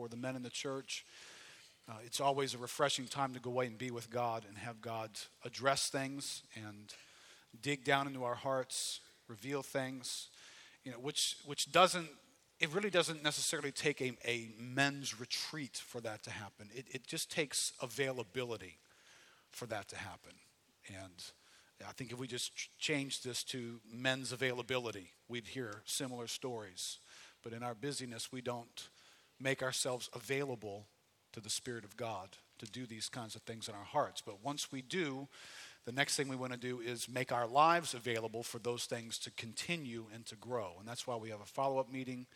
for the men in the church. Uh, it's always a refreshing time to go away and be with God and have God address things and dig down into our hearts, reveal things, you know, which, which doesn't, it really doesn't necessarily take a, a men's retreat for that to happen. It, it just takes availability for that to happen. And I think if we just changed this to men's availability, we'd hear similar stories. But in our busyness, we don't make ourselves available to the Spirit of God to do these kinds of things in our hearts. But once we do, the next thing we want to do is make our lives available for those things to continue and to grow. And that's why we have a follow up meeting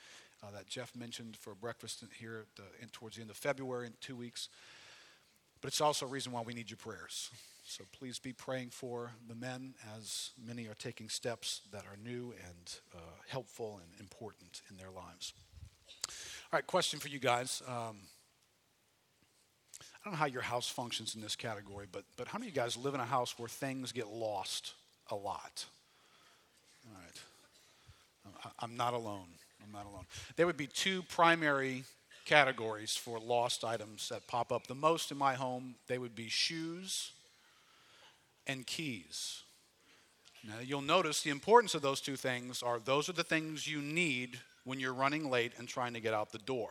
uh, that Jeff mentioned for breakfast here the, in, towards the end of February in two weeks. But it's also a reason why we need your prayers. So please be praying for the men as many are taking steps that are new and uh, helpful and important in their lives. All right, question for you guys. Um, I don't know how your house functions in this category, but, but how many of you guys live in a house where things get lost a lot? All right. I'm not alone. I'm not alone. There would be two primary categories for lost items that pop up the most in my home. They would be shoes and keys. Now, you'll notice the importance of those two things are those are the things you need when you're running late and trying to get out the door,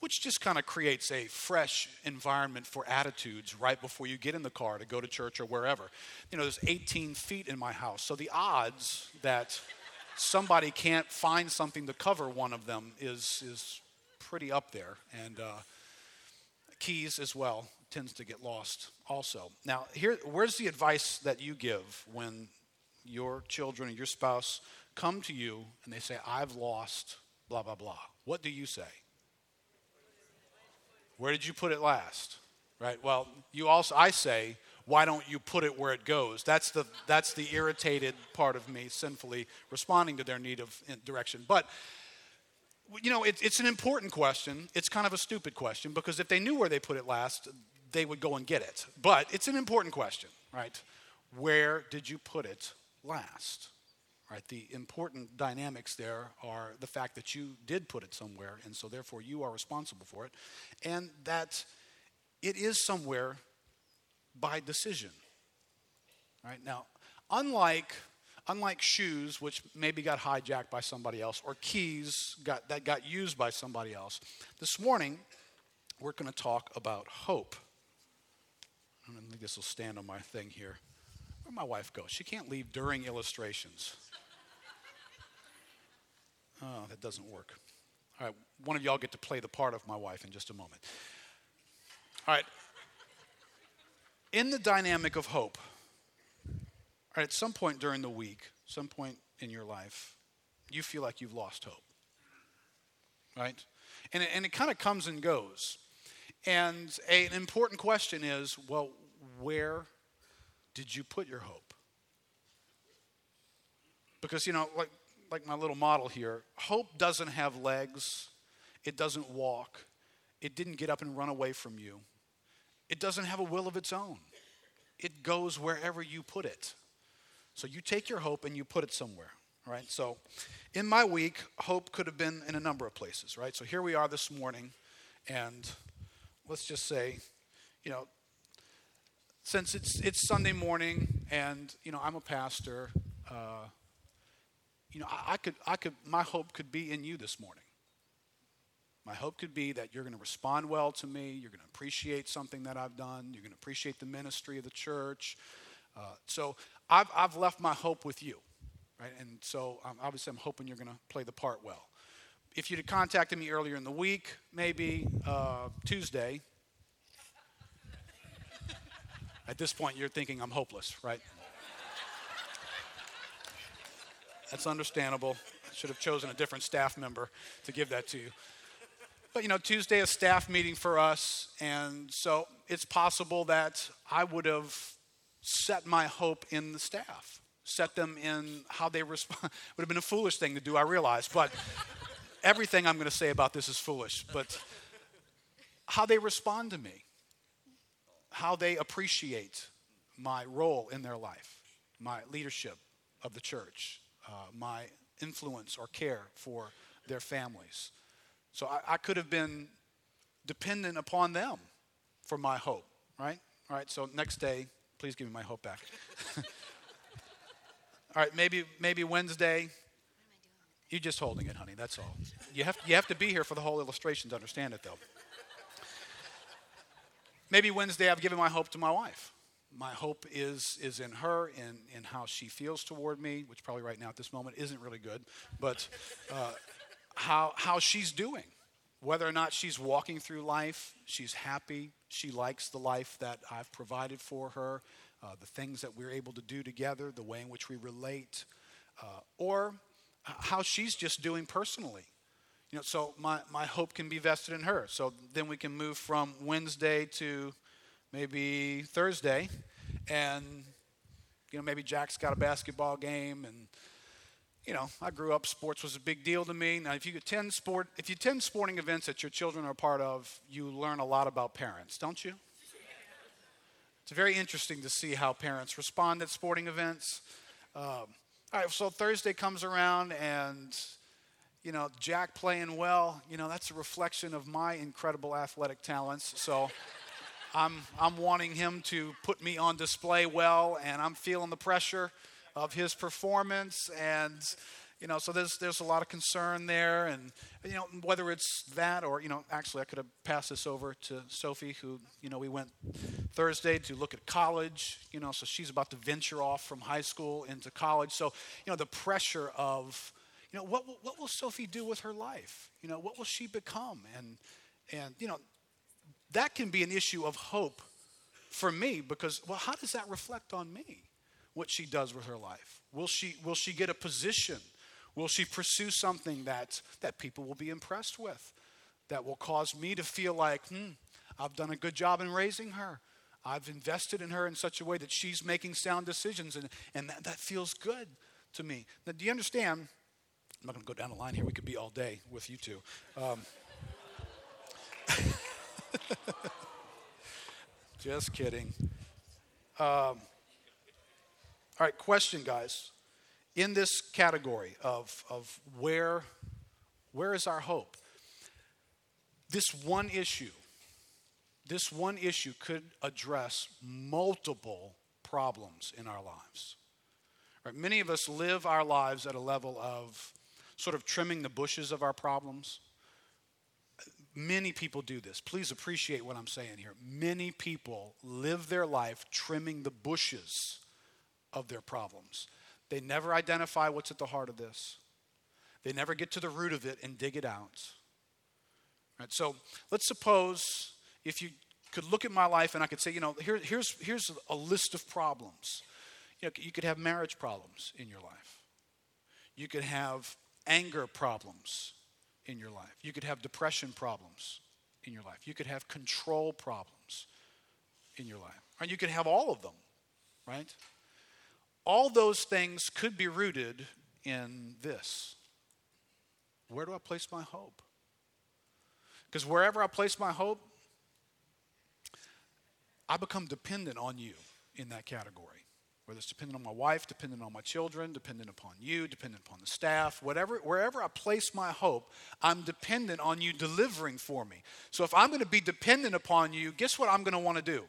which just kind of creates a fresh environment for attitudes right before you get in the car to go to church or wherever. You know, there's 18 feet in my house, so the odds that somebody can't find something to cover one of them is, is pretty up there. And uh, keys as well tends to get lost also. Now, here, where's the advice that you give when your children and your spouse come to you and they say, I've lost blah, blah, blah? What do you say? Where did you put it last? Right? Well, you also, I say, why don't you put it where it goes? That's the, that's the irritated part of me sinfully responding to their need of eh, direction. But you know, it, it's an important question. It's kind of a stupid question because if they knew where they put it last, they would go and get it. But it's an important question, right? Where did you put it last? Right? The important dynamics there are the fact that you did put it somewhere, and so therefore you are responsible for it, and that it is somewhere by decision. Right? Now, unlike unlike shoes, which maybe got hijacked by somebody else, or keys got, that got used by somebody else, this morning we're going to talk about hope. I don't think this will stand on my thing here. Where'd my wife go? She can't leave during illustrations. Oh, that doesn't work. All right, one of y'all get to play the part of my wife in just a moment. All right. In the dynamic of hope, right, at some point during the week, some point in your life, you feel like you've lost hope. Right? And it, and it kind of comes and goes. And a, an important question is well, where did you put your hope? Because, you know, like, like my little model here, hope doesn't have legs, it doesn't walk, it didn't get up and run away from you, it doesn't have a will of its own. It goes wherever you put it. So you take your hope and you put it somewhere, right? So in my week, hope could have been in a number of places, right? So here we are this morning, and let's just say, you know, since it's it's Sunday morning and you know I'm a pastor, uh, you know I, I, could I could my hope could be in you this morning. My hope could be that you're going to respond well to me. You're going to appreciate something that I've done. You're going to appreciate the ministry of the church. Uh, so I've I've left my hope with you, right? And so um, obviously I'm hoping you're going to play the part well. If you'd have contacted me earlier in the week, maybe uh, Tuesday, at this point, you're thinking I'm hopeless, right? That's understandable. Should have chosen a different staff member to give that to you. But you know, Tuesday is staff meeting for us, and so it's possible that I would have set my hope in the staff, set them in how they respond. would have been a foolish thing to do, I realize, but everything I'm going to say about this is foolish. But how they respond to me, how they appreciate my role in their life, my leadership of the church, uh, my influence or care for their families. So I, I could have been dependent upon them for my hope, right? All right, so next day, please give me my hope back. All right, maybe maybe Wednesday. You're just holding it, honey. That's all. You have you have to be here for the whole illustration to understand it, though. maybe Wednesday, I've given my hope to my wife. My hope is is in her, in in how she feels toward me, which probably right now at this moment isn't really good, but uh, how how she's doing whether or not she's walking through life, she's happy, she likes the life that I've provided for her, uh, the things that we're able to do together, the way in which we relate, uh, or how she's just doing personally. You know, so my, my hope can be vested in her. So then we can move from Wednesday to maybe Thursday, and you know maybe Jack's got a basketball game and you know, I grew up, sports was a big deal to me. Now, if you attend sport, if you attend sporting events that your children are part of, you learn a lot about parents, don't you? It's very interesting to see how parents respond at sporting events. Um, all right, so Thursday comes around and, you know, Jack playing well, you know, that's a reflection of my incredible athletic talents. So I'm, I'm wanting him to put me on display well, and I'm feeling the pressure of his performance and you know so there's there's a lot of concern there and you know whether it's that or you know actually I could have passed this over to Sophie who you know we went Thursday to look at college you know so she's about to venture off from high school into college. So you know the pressure of you know what what will Sophie do with her life? You know what will she become? And and you know that can be an issue of hope for me because well how does that reflect on me what she does with her life? Will she, will she get a position? Will she pursue something that, that people will be impressed with? That will cause me to feel like, hmm, I've done a good job in raising her. I've invested in her in such a way that she's making sound decisions, and, and that, that feels good to me. Now, do you understand? I'm not going to go down the line here. We could be all day with you two. Um, just kidding. Um, all right, question, guys. In this category of, of where, where is our hope? This one issue, this one issue could address multiple problems in our lives. Right, many of us live our lives at a level of sort of trimming the bushes of our problems. Many people do this. Please appreciate what I'm saying here. Many people live their life trimming the bushes of their problems. They never identify what's at the heart of this. They never get to the root of it and dig it out. Right, so let's suppose if you could look at my life and I could say, you know, here, here's, here's a list of problems. You, know, you could have marriage problems in your life. You could have anger problems in your life. You could have depression problems in your life. You could have control problems in your life. Or you could have all of them, right? all those things could be rooted in this where do I place my hope? Because wherever I place my hope, I become dependent on you in that category. Whether it's dependent on my wife, dependent on my children, dependent upon you, dependent upon the staff, whatever, wherever I place my hope, I'm dependent on you delivering for me. So if I'm going to be dependent upon you, guess what I'm going to want to do?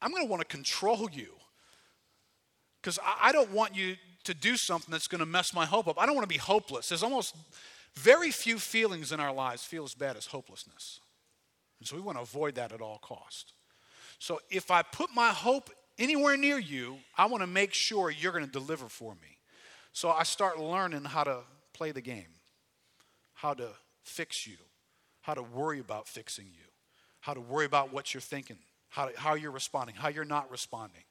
I'm going to want to control you. Because I, I don't want you to do something that's going to mess my hope up. I don't want to be hopeless. There's almost very few feelings in our lives feel as bad as hopelessness. And so we want to avoid that at all cost. So if I put my hope anywhere near you, I want to make sure you're going to deliver for me. So I start learning how to play the game, how to fix you, how to worry about fixing you, how to worry about what you're thinking, how, to, how you're responding, how you're not responding.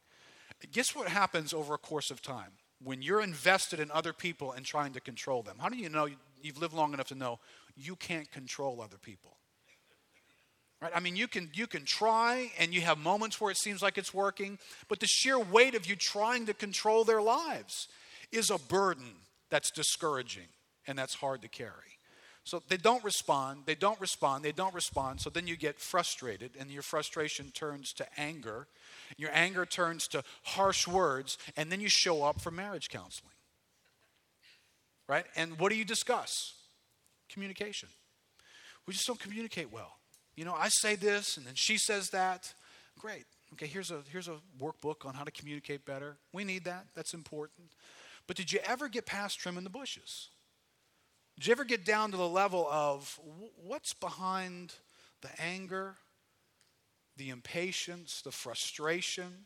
Guess what happens over a course of time? When you're invested in other people and trying to control them, how do you know you've lived long enough to know you can't control other people? Right? I mean, you can, you can try and you have moments where it seems like it's working, but the sheer weight of you trying to control their lives is a burden that's discouraging and that's hard to carry. So they don't respond, they don't respond, they don't respond. So then you get frustrated, and your frustration turns to anger. Your anger turns to harsh words, and then you show up for marriage counseling. Right? And what do you discuss? Communication. We just don't communicate well. You know, I say this and then she says that. Great. Okay, here's a here's a workbook on how to communicate better. We need that. That's important. But did you ever get past trimming the bushes? Did you ever get down to the level of what's behind the anger, the impatience, the frustration?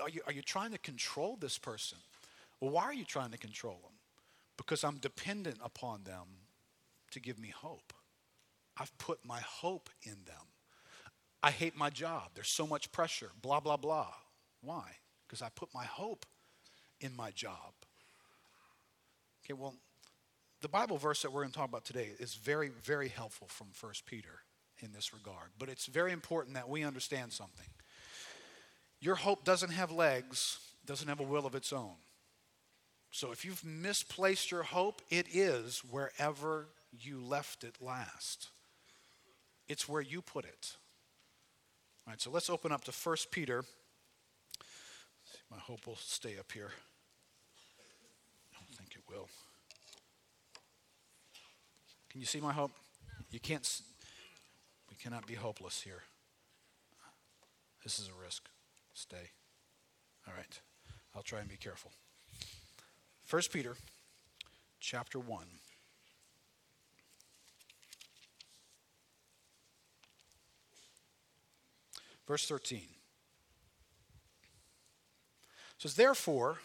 Are you, are you trying to control this person? Well, why are you trying to control them? Because I'm dependent upon them to give me hope. I've put my hope in them. I hate my job. There's so much pressure, blah, blah, blah. Why? Because I put my hope in my job. Okay, well, the Bible verse that we're going to talk about today is very, very helpful from 1 Peter in this regard. But it's very important that we understand something. Your hope doesn't have legs, doesn't have a will of its own. So if you've misplaced your hope, it is wherever you left it last. It's where you put it. All right, so let's open up to 1 Peter. My hope will stay up here. I don't think it will. Can you see my hope? You can't. We cannot be hopeless here. This is a risk. Stay. All right. I'll try and be careful. 1 Peter chapter 1. Verse 13 says, Therefore,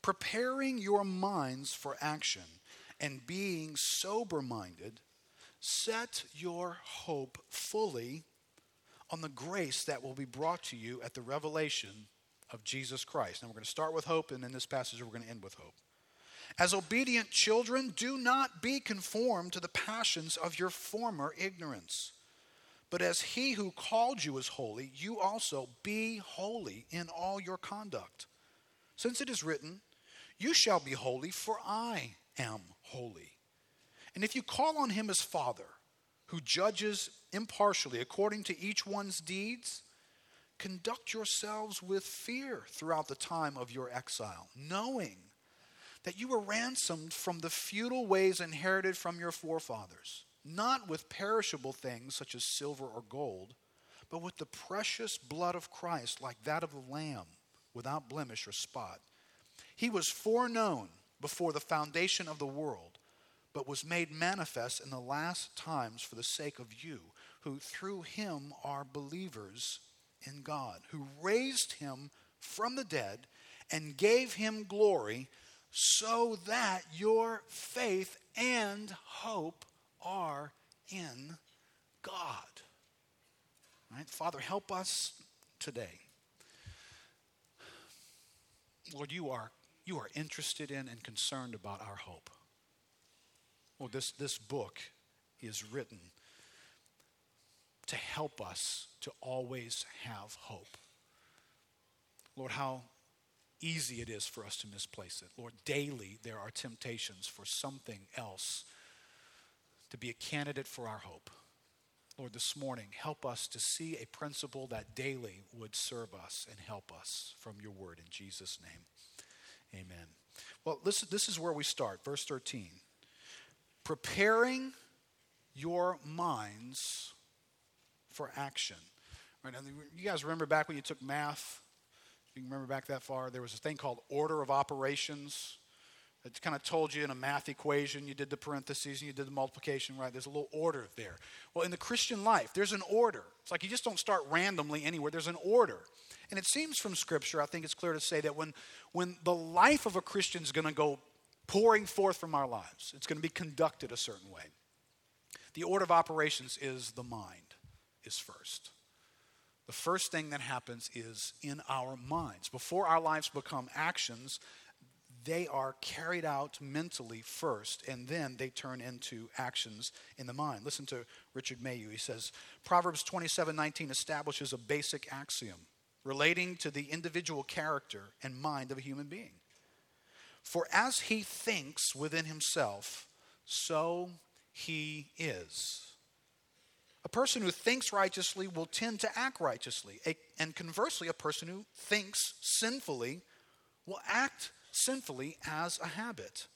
preparing your minds for action and being sober minded, set your hope fully on the grace that will be brought to you at the revelation of Jesus Christ. Now, we're going to start with hope, and in this passage, we're going to end with hope. As obedient children, do not be conformed to the passions of your former ignorance. But as he who called you is holy, you also be holy in all your conduct. Since it is written, You shall be holy, for I am holy. And if you call on him as Father, who judges impartially according to each one's deeds, conduct yourselves with fear throughout the time of your exile, knowing that you were ransomed from the futile ways inherited from your forefathers not with perishable things such as silver or gold, but with the precious blood of Christ, like that of the Lamb, without blemish or spot. He was foreknown before the foundation of the world, but was made manifest in the last times for the sake of you, who through him are believers in God, who raised him from the dead and gave him glory, so that your faith and hope are in God. Right? Father, help us today. Lord, you are, you are interested in and concerned about our hope. Well, this, this book is written to help us to always have hope. Lord, how easy it is for us to misplace it. Lord, daily there are temptations for something else to be a candidate for our hope. Lord, this morning, help us to see a principle that daily would serve us and help us from your word. In Jesus' name, amen. Well, this, this is where we start. Verse 13. Preparing your minds for action. Right, now, you guys remember back when you took math? You remember back that far? There was a thing called order of operations. It kind of told you in a math equation, you did the parentheses and you did the multiplication, right? There's a little order there. Well, in the Christian life, there's an order. It's like you just don't start randomly anywhere, there's an order. And it seems from Scripture, I think it's clear to say that when, when the life of a Christian is going to go pouring forth from our lives, it's going to be conducted a certain way. The order of operations is the mind, is first. The first thing that happens is in our minds. Before our lives become actions, they are carried out mentally first, and then they turn into actions in the mind. Listen to Richard Mayhue. He says Proverbs 27 19 establishes a basic axiom relating to the individual character and mind of a human being. For as he thinks within himself, so he is. A person who thinks righteously will tend to act righteously. and conversely, a person who thinks sinfully will act sinfully as a habit.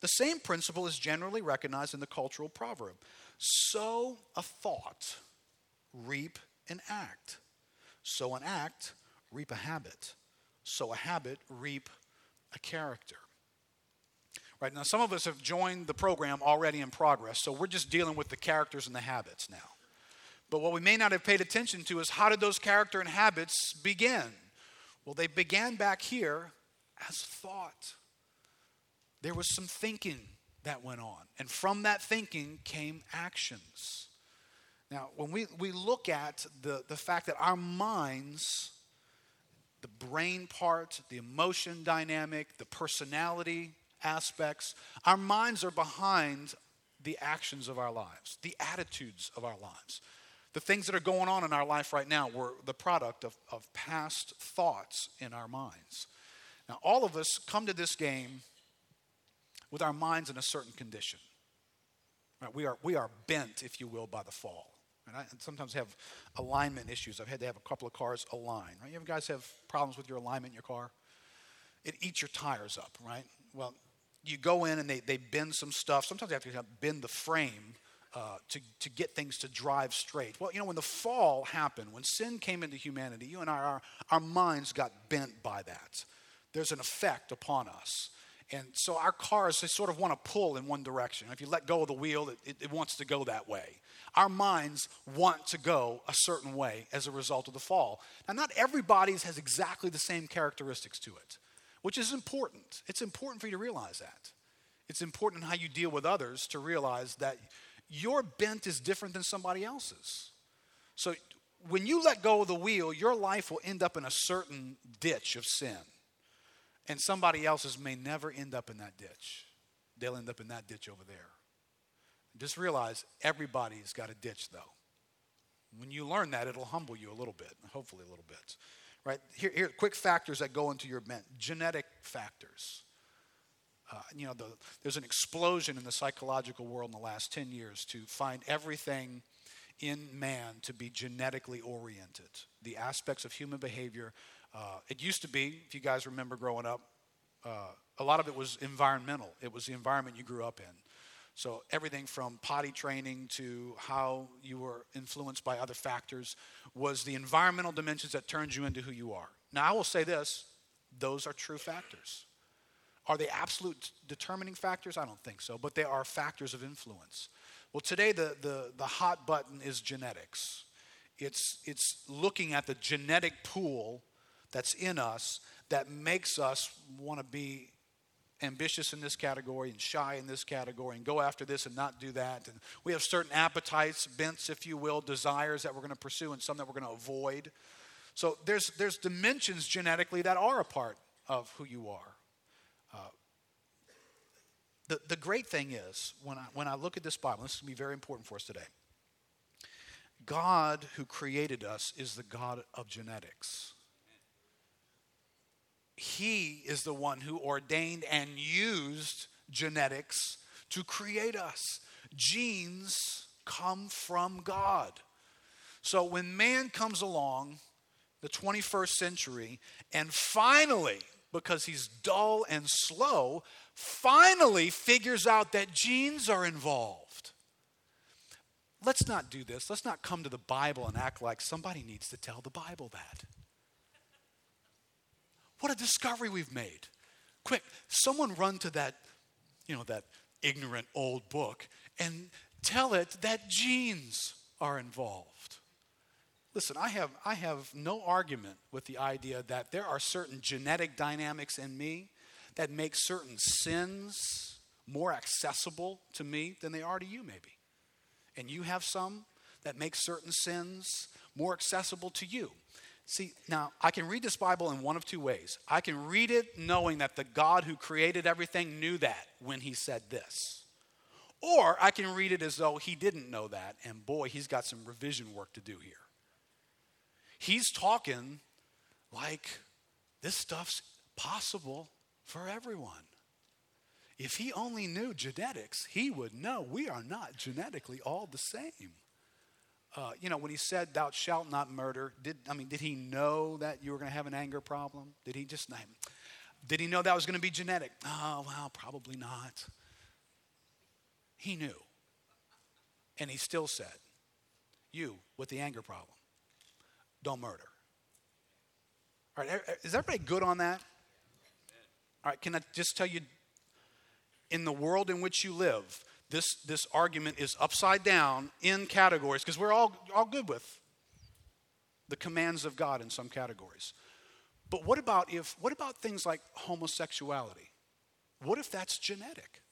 The same principle is generally recognized in the cultural proverb sow a thought, reap an act. Sow an act, reap a habit. Sow a habit, reap a character. Right now, some of us have joined the program already in progress, so we're just dealing with the characters and the habits now. But what we may not have paid attention to is how did those character and habits begin? Well, they began back here as thought. There was some thinking that went on, and from that thinking came actions. Now, when we, we look at the, the fact that our minds, the brain part, the emotion dynamic, the personality aspects, our minds are behind the actions of our lives, the attitudes of our lives. The things that are going on in our life right now were the product of, of past thoughts in our minds. Now, all of us come to this game with our minds in a certain condition. Right? We, are, we are bent, if you will, by the fall. And I sometimes have alignment issues. I've had to have a couple of cars align. Right? You guys have problems with your alignment in your car? It eats your tires up, right? Well, you go in and they, they bend some stuff. Sometimes they have to bend the frame uh, to, to get things to drive straight. Well, you know, when the fall happened, when sin came into humanity, you and I, our, our minds got bent by that. There's an effect upon us. And so our cars, they sort of want to pull in one direction. If you let go of the wheel, it, it, wants to go that way. Our minds want to go a certain way as a result of the fall. Now, not everybody's has exactly the same characteristics to it, which is important. It's important for you to realize that. It's important in how you deal with others to realize that your bent is different than somebody else's. So when you let go of the wheel, your life will end up in a certain ditch of sin. And somebody else's may never end up in that ditch. They'll end up in that ditch over there. Just realize everybody's got a ditch, though. When you learn that, it'll humble you a little bit, hopefully a little bit. Right? Here, here quick factors that go into your bent genetic factors. Uh, you know, the, there's an explosion in the psychological world in the last 10 years to find everything in man to be genetically oriented. The aspects of human behavior uh, it used to be, if you guys remember growing up, uh, a lot of it was environmental. It was the environment you grew up in. So everything from potty training to how you were influenced by other factors was the environmental dimensions that turned you into who you are. Now, I will say this those are true factors. Are they absolute determining factors? I don't think so, but they are factors of influence. Well, today the, the, the hot button is genetics. It's, it's looking at the genetic pool that's in us that makes us want to be ambitious in this category and shy in this category and go after this and not do that. And we have certain appetites, bents, if you will, desires that we're going to pursue and some that we're going to avoid. So there's, there's dimensions genetically that are a part of who you are. Uh, the, the great thing is, when I, when I look at this Bible, this is going to be very important for us today. God who created us is the God of genetics. He is the one who ordained and used genetics to create us. Genes come from God. So when man comes along, the 21st century, and finally, because he's dull and slow, finally figures out that genes are involved. Let's not do this. Let's not come to the Bible and act like somebody needs to tell the Bible that. What a discovery we've made. Quick, someone run to that, you know, that ignorant old book and tell it that genes are involved. Listen, I have, I have no argument with the idea that there are certain genetic dynamics in me that make certain sins more accessible to me than they are to you, maybe. And you have some that make certain sins more accessible to you. See, now I can read this Bible in one of two ways. I can read it knowing that the God who created everything knew that when he said this. Or I can read it as though he didn't know that, and boy, he's got some revision work to do here. He's talking like this stuff's possible for everyone. If he only knew genetics, he would know we are not genetically all the same uh, you know, when he said, "Thou shalt not murder," did I mean, did he know that you were going to have an anger problem? Did he just? name? Did he know that was going to be genetic? Oh, well, probably not. He knew. And he still said, You with the anger problem, don't murder. All right, is everybody good on that? All right, can I just tell you in the world in which you live, this, this argument is upside down in categories because we're all, all good with the commands of God in some categories. But what about if what about things like homosexuality? What if that's genetic?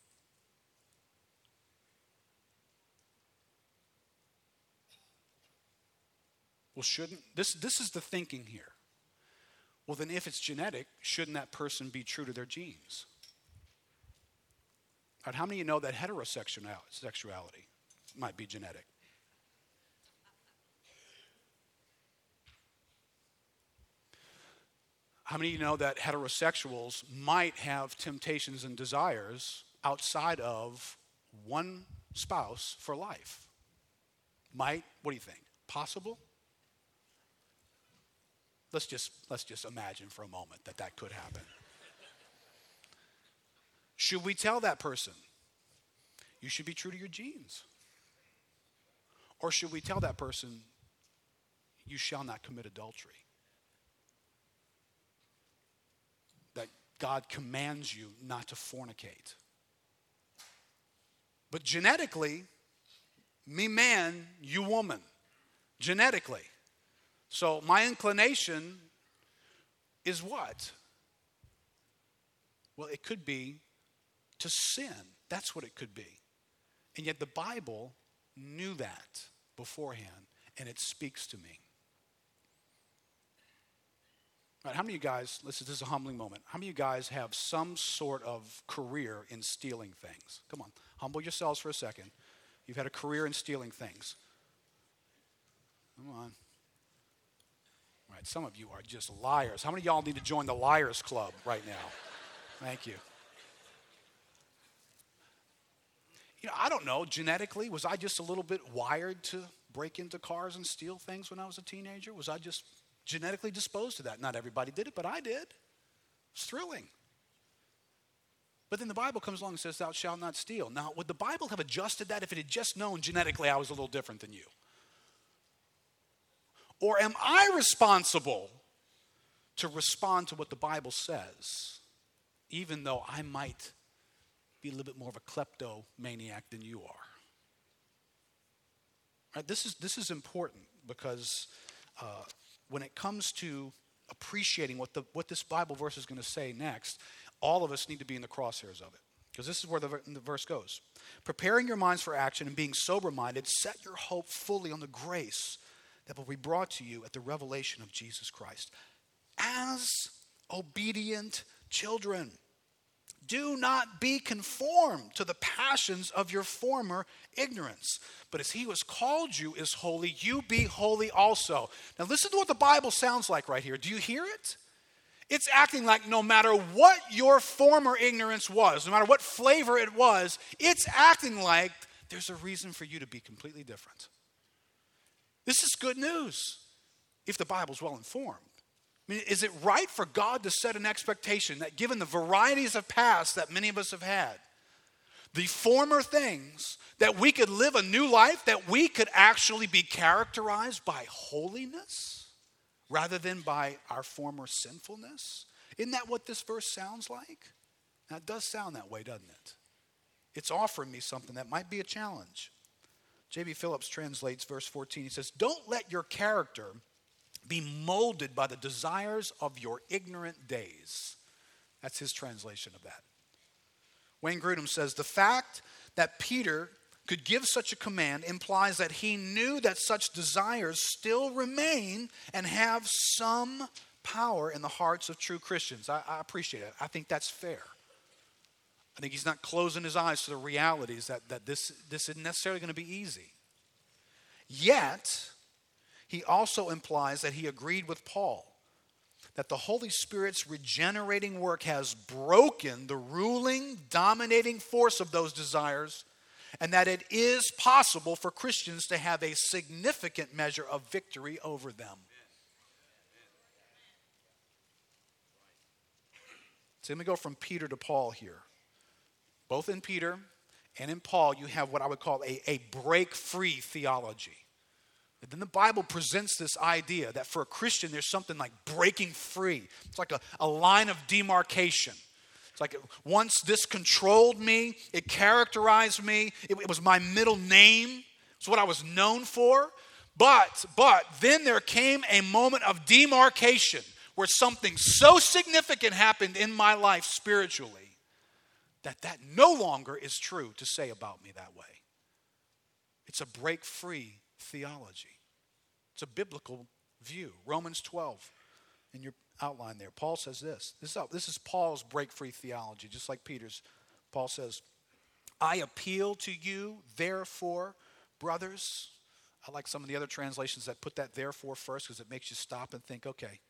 Well, shouldn't this this is the thinking here. Well, then if it's genetic, shouldn't that person be true to their genes? Right, how many of you know that heterosexuality might be genetic? How many of you know that heterosexuals might have temptations and desires outside of one spouse for life? Might, what do you think? Possible? Let's just, let's just imagine for a moment that that could happen. Should we tell that person, you should be true to your genes? Or should we tell that person, you shall not commit adultery? That God commands you not to fornicate. But genetically, me man, you woman. Genetically. So my inclination is what? Well, it could be to sin. That's what it could be. And yet the Bible knew that beforehand, and it speaks to me. All right, how many of you guys, listen, this is a humbling moment. How many of you guys have some sort of career in stealing things? Come on, humble yourselves for a second. You've had a career in stealing things. Come on. All right, some of you are just liars. How many of y'all need to join the Liars Club right now? Thank you. You know, I don't know, genetically, was I just a little bit wired to break into cars and steal things when I was a teenager? Was I just genetically disposed to that? Not everybody did it, but I did. It's thrilling. But then the Bible comes along and says, Thou shalt not steal. Now, would the Bible have adjusted that if it had just known genetically I was a little different than you? Or am I responsible to respond to what the Bible says, even though I might be a little bit more of a kleptomaniac than you are? Right, this, is, this is important because uh, when it comes to appreciating what, the, what this Bible verse is going to say next, all of us need to be in the crosshairs of it. Because this is where the, the verse goes. Preparing your minds for action and being sober minded, set your hope fully on the grace that will be brought to you at the revelation of Jesus Christ. As obedient children, do not be conformed to the passions of your former ignorance. But as he who has called you is holy, you be holy also. Now, listen to what the Bible sounds like right here. Do you hear it? It's acting like no matter what your former ignorance was, no matter what flavor it was, it's acting like there's a reason for you to be completely different. This is good news if the Bible's well informed. I mean, is it right for God to set an expectation that given the varieties of past that many of us have had, the former things, that we could live a new life, that we could actually be characterized by holiness rather than by our former sinfulness? Isn't that what this verse sounds like? Now, it does sound that way, doesn't it? It's offering me something that might be a challenge. J.B. Phillips translates verse 14. He says, Don't let your character be molded by the desires of your ignorant days. That's his translation of that. Wayne Grudem says, The fact that Peter could give such a command implies that he knew that such desires still remain and have some power in the hearts of true Christians. I, I appreciate it. I think that's fair. I think he's not closing his eyes to the realities that, that this, this isn't necessarily going to be easy. Yet, he also implies that he agreed with Paul that the Holy Spirit's regenerating work has broken the ruling, dominating force of those desires, and that it is possible for Christians to have a significant measure of victory over them. So let me go from Peter to Paul here both in Peter and in Paul, you have what I would call a, a break free theology. And then the Bible presents this idea that for a Christian, there's something like breaking free. It's like a, a line of demarcation. It's like once this controlled me, it characterized me, it, it was my middle name, it's what I was known for. But, but then there came a moment of demarcation where something so significant happened in my life spiritually that that no longer is true to say about me that way. It's a break free theology. It's a biblical view. Romans 12 in your outline there. Paul says this. This is, this is Paul's break free theology, just like Peter's. Paul says, I appeal to you, therefore, brothers. I like some of the other translations that put that therefore first because it makes you stop and think, okay,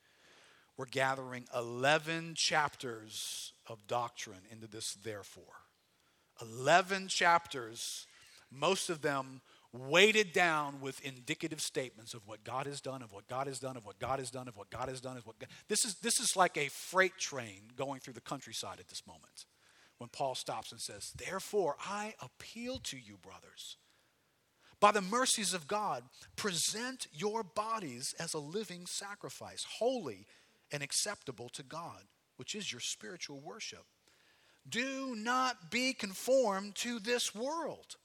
we're gathering 11 chapters of doctrine into this therefore. 11 chapters, most of them weighted down with indicative statements of what God has done, of what God has done, of what God has done, of what God has done, of what God. This is this is like a freight train going through the countryside at this moment. When Paul stops and says, "Therefore I appeal to you, brothers, by the mercies of God, present your bodies as a living sacrifice, holy and acceptable to God, which is your spiritual worship. Do not be conformed to this world,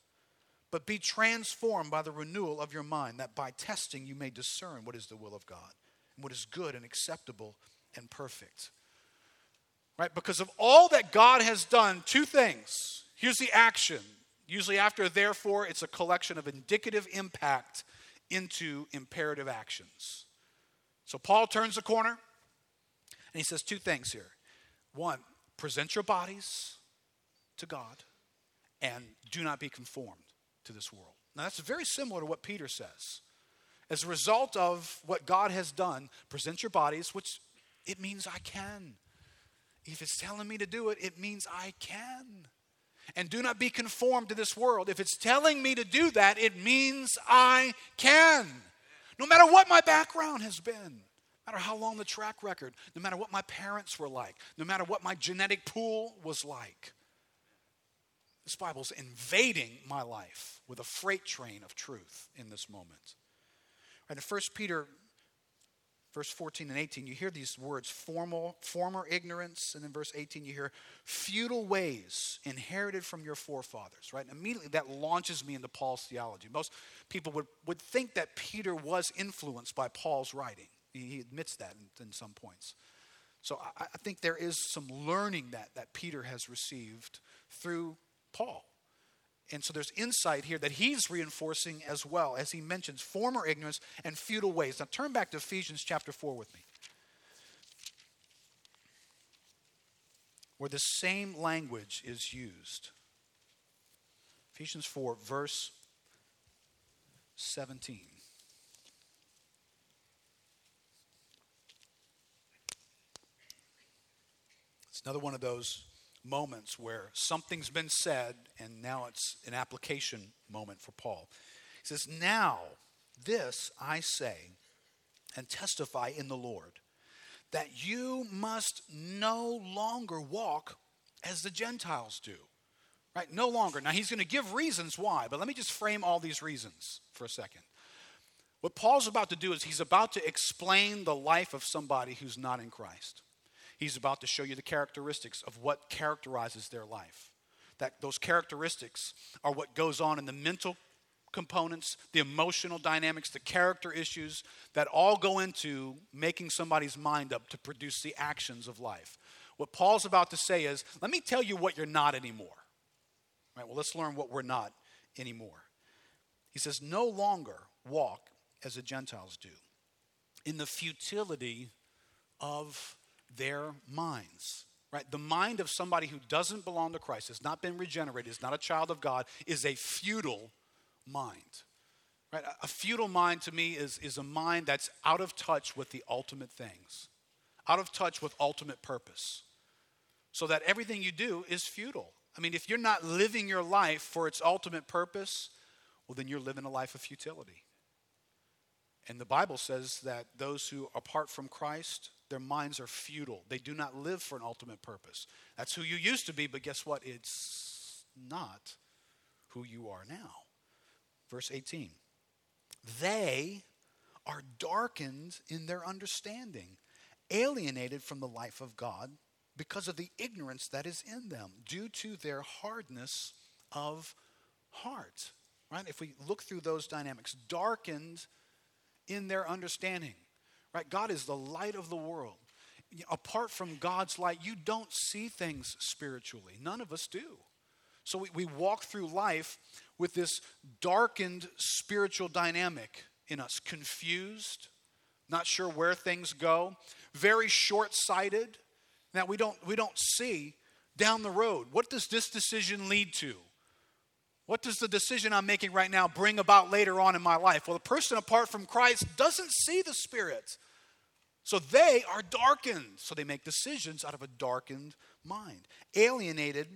but be transformed by the renewal of your mind, that by testing you may discern what is the will of God, and what is good and acceptable and perfect. Right? Because of all that God has done, two things. Here's the action. Usually, after therefore, it's a collection of indicative impact into imperative actions. So, Paul turns the corner. And he says two things here. One, present your bodies to God and do not be conformed to this world. Now, that's very similar to what Peter says. As a result of what God has done, present your bodies, which it means I can. If it's telling me to do it, it means I can. And do not be conformed to this world. If it's telling me to do that, it means I can. No matter what my background has been no matter how long the track record, no matter what my parents were like, no matter what my genetic pool was like. This Bible's invading my life with a freight train of truth in this moment. Right, in 1 Peter verse 14 and 18, you hear these words formal, former ignorance, and in verse 18 you hear futile ways inherited from your forefathers, right? immediately that launches me into Paul's theology. Most people would, would think that Peter was influenced by Paul's writing. He admits that in, in some points. So I, I think there is some learning that, that Peter has received through Paul. And so there's insight here that he's reinforcing as well as he mentions former ignorance and futile ways. Now turn back to Ephesians chapter 4 with me. Where the same language is used. Ephesians 4, verse 17. It's another one of those moments where something's been said and now it's an application moment for Paul. He says, Now this I say and testify in the Lord that you must no longer walk as the Gentiles do. Right? No longer. Now he's going to give reasons why, but let me just frame all these reasons for a second. What Paul's about to do is he's about to explain the life of somebody who's not in Christ. He's about to show you the characteristics of what characterizes their life. That those characteristics are what goes on in the mental components, the emotional dynamics, the character issues that all go into making somebody's mind up to produce the actions of life. What Paul's about to say is, let me tell you what you're not anymore. Right? Well, let's learn what we're not anymore. He says, no longer walk as the Gentiles do in the futility of their minds. Right? The mind of somebody who doesn't belong to Christ, has not been regenerated, is not a child of God, is a futile mind. Right? A futile mind to me is, is a mind that's out of touch with the ultimate things, out of touch with ultimate purpose. So that everything you do is futile. I mean, if you're not living your life for its ultimate purpose, well, then you're living a life of futility. And the Bible says that those who, apart from Christ, their minds are futile. They do not live for an ultimate purpose. That's who you used to be, but guess what? It's not who you are now. Verse 18 They are darkened in their understanding, alienated from the life of God because of the ignorance that is in them, due to their hardness of heart. Right? If we look through those dynamics, darkened in their understanding. Right? God is the light of the world. Apart from God's light, you don't see things spiritually. None of us do. So we, we walk through life with this darkened spiritual dynamic in us, confused, not sure where things go, very short sighted. Now we don't, we don't see down the road. What does this decision lead to? What does the decision I'm making right now bring about later on in my life? Well, the person apart from Christ doesn't see the Spirit. So they are darkened. So they make decisions out of a darkened mind, alienated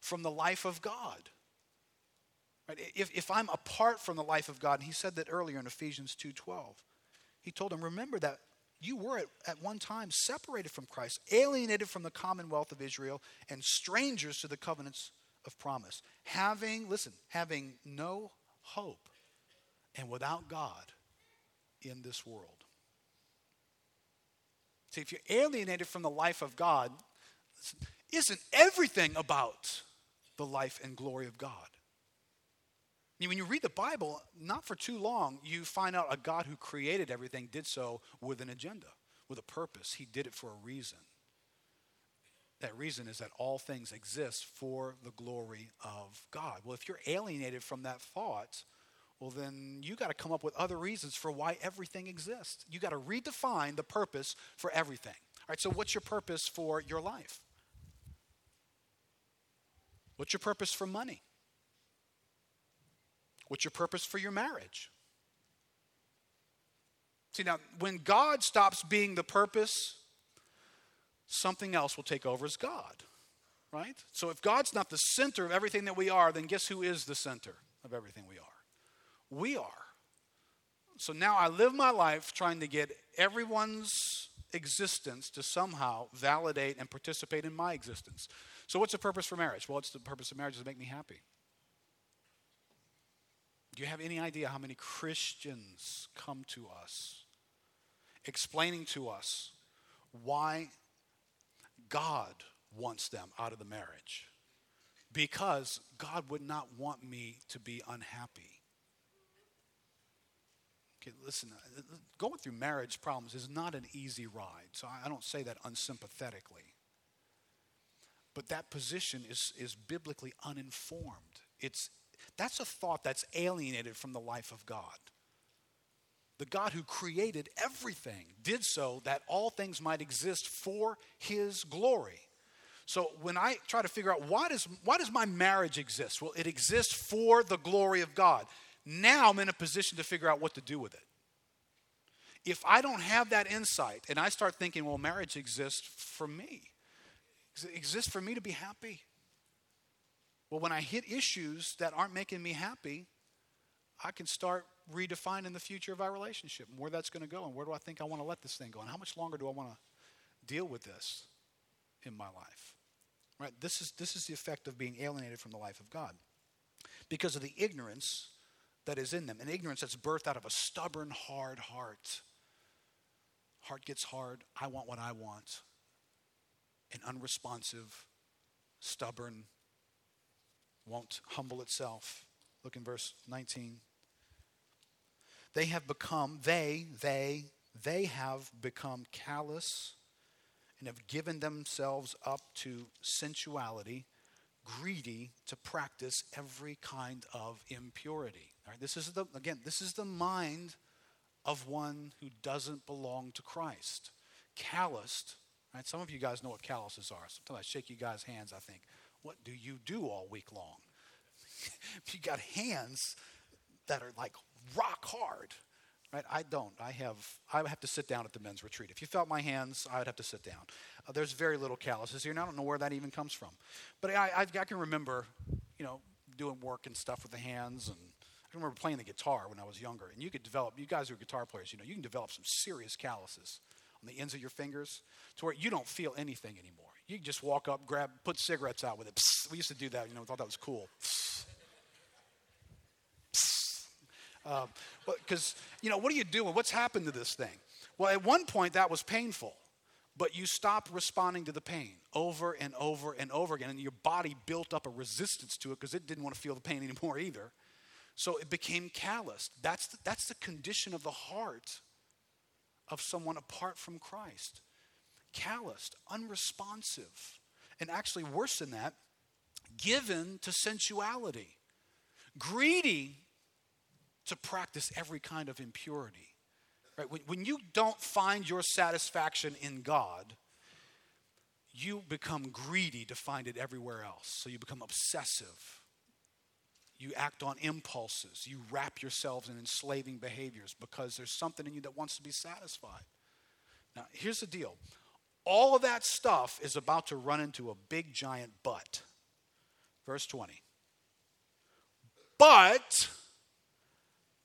from the life of God. Right? If, if I'm apart from the life of God, and he said that earlier in Ephesians 2.12, he told them, remember that you were at, at one time separated from Christ, alienated from the commonwealth of Israel, and strangers to the covenants of promise, having, listen, having no hope and without God in this world. See, if you're alienated from the life of God, isn't everything about the life and glory of God? When you read the Bible, not for too long, you find out a God who created everything did so with an agenda, with a purpose. He did it for a reason. That reason is that all things exist for the glory of God. Well, if you're alienated from that thought, well, then you got to come up with other reasons for why everything exists. You got to redefine the purpose for everything. All right, so what's your purpose for your life? What's your purpose for money? What's your purpose for your marriage? See, now, when God stops being the purpose, something else will take over as God, right? So if God's not the center of everything that we are, then guess who is the center of everything we are? We are. So now I live my life trying to get everyone's existence to somehow validate and participate in my existence. So what's the purpose for marriage? Well, it's the purpose of marriage is to make me happy. Do you have any idea how many Christians come to us explaining to us why God wants them out of the marriage because God would not want me to be unhappy. Okay, listen, uh, going through marriage problems is not an easy ride, so I don't say that unsympathetically. But that position is, is biblically uninformed. It's, that's a thought that's alienated from the life of God the God who created everything, did so that all things might exist for his glory. So when I try to figure out why does, why does my marriage exist? Well, it exists for the glory of God. Now I'm in a position to figure out what to do with it. If I don't have that insight and I start thinking, well, marriage exists for me, it exists for me to be happy. Well, when I hit issues that aren't making me happy, I can start redefining the future of our relationship and where that's going to go and where do I think I want to let this thing go and how much longer do I want to deal with this in my life. Right? This is this is the effect of being alienated from the life of God. Because of the ignorance that is in them, an ignorance that's birthed out of a stubborn, hard heart. Heart gets hard. I want what I want. An unresponsive, stubborn, won't humble itself. Look in verse 19. They have become, they, they, they have become callous and have given themselves up to sensuality, greedy to practice every kind of impurity. All right, this is the, again, this is the mind of one who doesn't belong to Christ. Calloused. Right? Some of you guys know what calluses are. Sometimes I shake you guys' hands, I think, what do you do all week long? you got hands that are like rock hard. Right? I don't. I have. I have to sit down at the men's retreat. If you felt my hands, I would have to sit down. Uh, there's very little calluses here, and I don't know where that even comes from. But I, I, I, can remember, you know, doing work and stuff with the hands, and I remember playing the guitar when I was younger. And you could develop. You guys who are guitar players, you know, you can develop some serious calluses on the ends of your fingers to where you don't feel anything anymore. You can just walk up, grab, put cigarettes out with it. Psst. We used to do that. You know, we thought that was cool. Psst. Because, um, you know, what are you doing? What's happened to this thing? Well, at one point that was painful, but you stopped responding to the pain over and over and over again, and your body built up a resistance to it because it didn't want to feel the pain anymore either. So it became calloused. That's the, that's the condition of the heart of someone apart from Christ. Calloused, unresponsive, and actually worse than that, given to sensuality, greedy to practice every kind of impurity. Right? When, when you don't find your satisfaction in God, you become greedy to find it everywhere else. So you become obsessive. You act on impulses. You wrap yourselves in enslaving behaviors because there's something in you that wants to be satisfied. Now, here's the deal all of that stuff is about to run into a big giant but. Verse 20. But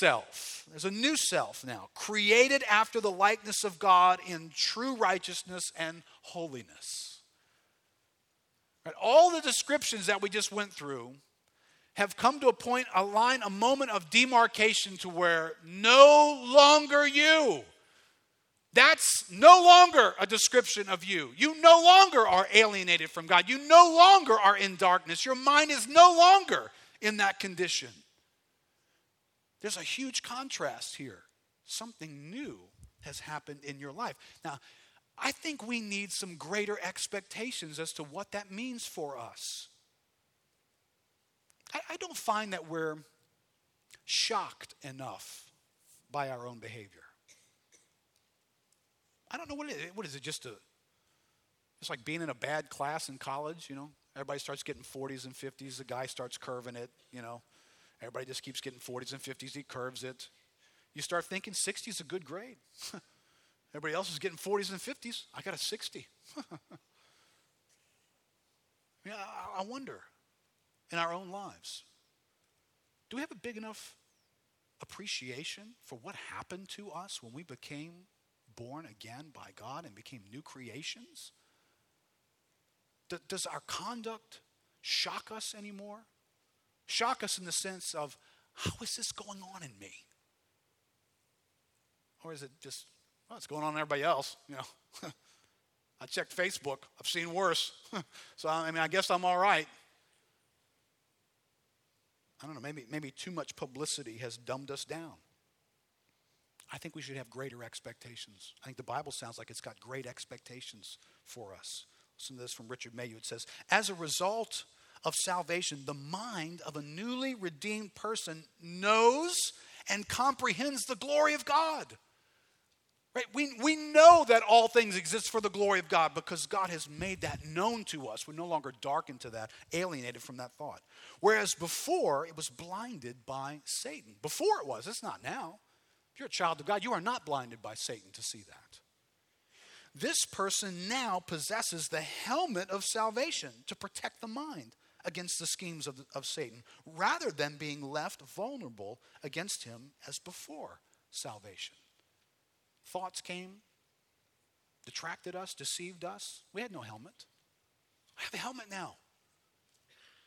self. There's a new self now, created after the likeness of God in true righteousness and holiness. Right? All the descriptions that we just went through have come to a point, a line, a moment of demarcation to where no longer you. That's no longer a description of you. You no longer are alienated from God. You no longer are in darkness. Your mind is no longer in that condition. There's a huge contrast here. Something new has happened in your life. Now, I think we need some greater expectations as to what that means for us. I, I don't find that we're shocked enough by our own behavior. I don't know what it is. What is it? Just a, it's like being in a bad class in college, you know? Everybody starts getting 40s and 50s. The guy starts curving it, you know? Everybody just keeps getting 40s and 50s. He curves it. You start thinking 60 is a good grade. Everybody else is getting 40s and 50s. I got a 60. yeah, I wonder in our own lives do we have a big enough appreciation for what happened to us when we became born again by God and became new creations? Does our conduct shock us anymore? Shock us in the sense of, how is this going on in me? Or is it just, well, it's going on in everybody else, you know? I checked Facebook. I've seen worse. so, I mean, I guess I'm all right. I don't know, maybe, maybe too much publicity has dumbed us down. I think we should have greater expectations. I think the Bible sounds like it's got great expectations for us. Listen to this from Richard Mayhue. It says, As a result of salvation, the mind of a newly redeemed person knows and comprehends the glory of God. Right? We, we know that all things exist for the glory of God because God has made that known to us. We're no longer darkened to that, alienated from that thought. Whereas before, it was blinded by Satan. Before it was, it's not now. If you're a child of God, you are not blinded by Satan to see that. This person now possesses the helmet of salvation to protect the mind against the schemes of, of Satan, rather than being left vulnerable against him as before salvation. Thoughts came, detracted us, deceived us. We had no helmet. I have a helmet now.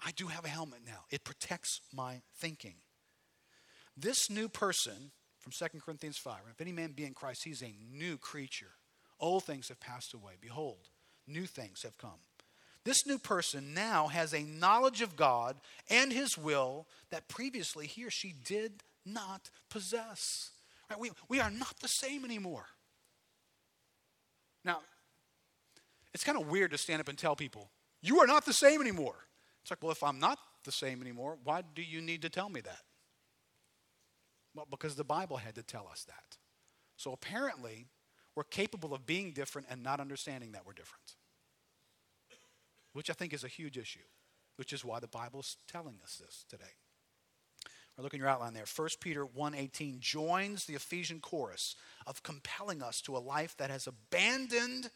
I do have a helmet now. It protects my thinking. This new person from 2 Corinthians 5, if any man be in Christ, he's a new creature. Old things have passed away. Behold, new things have come. This new person now has a knowledge of God and His will that previously he or she did not possess. Right? We, we are not the same anymore. Now, it's kind of weird to stand up and tell people, you are not the same anymore. It's like, well, if I'm not the same anymore, why do you need to tell me that? Well, because the Bible had to tell us that. So apparently, we're capable of being different and not understanding that we're different which I think is a huge issue, which is why the Bible is telling us this today. or look in your outline there. 1 peter 1.18 joins the ephesian chorus of compelling us to a life that has abandoned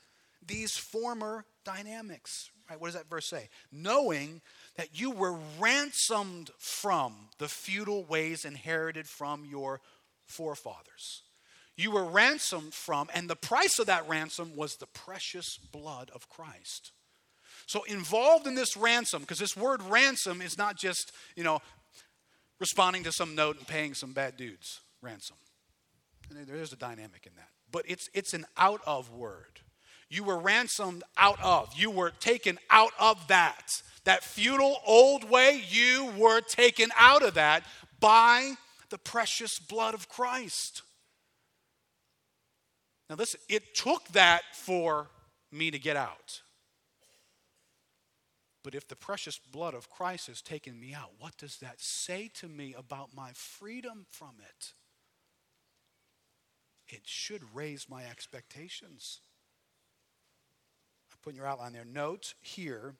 these former dynamics. Right what does that verse say? Knowing that you were ransomed from the futile ways inherited from your forefathers. You were ransomed from and the price of that ransom was the precious blood of christ so involved in this ransom because this word ransom is not just you know responding to some note and paying some bad dudes ransom. There's a dynamic in that. But it's, it's an out of word. You were ransomed out of. You were taken out of that. That futile old way, you were taken out of that by the precious blood of Christ. Now, listen, it took that for me to get out. But if the precious blood of Christ has taken me out, what does that say to me about my freedom from it? It should raise my expectations. I put in your outline there. Note here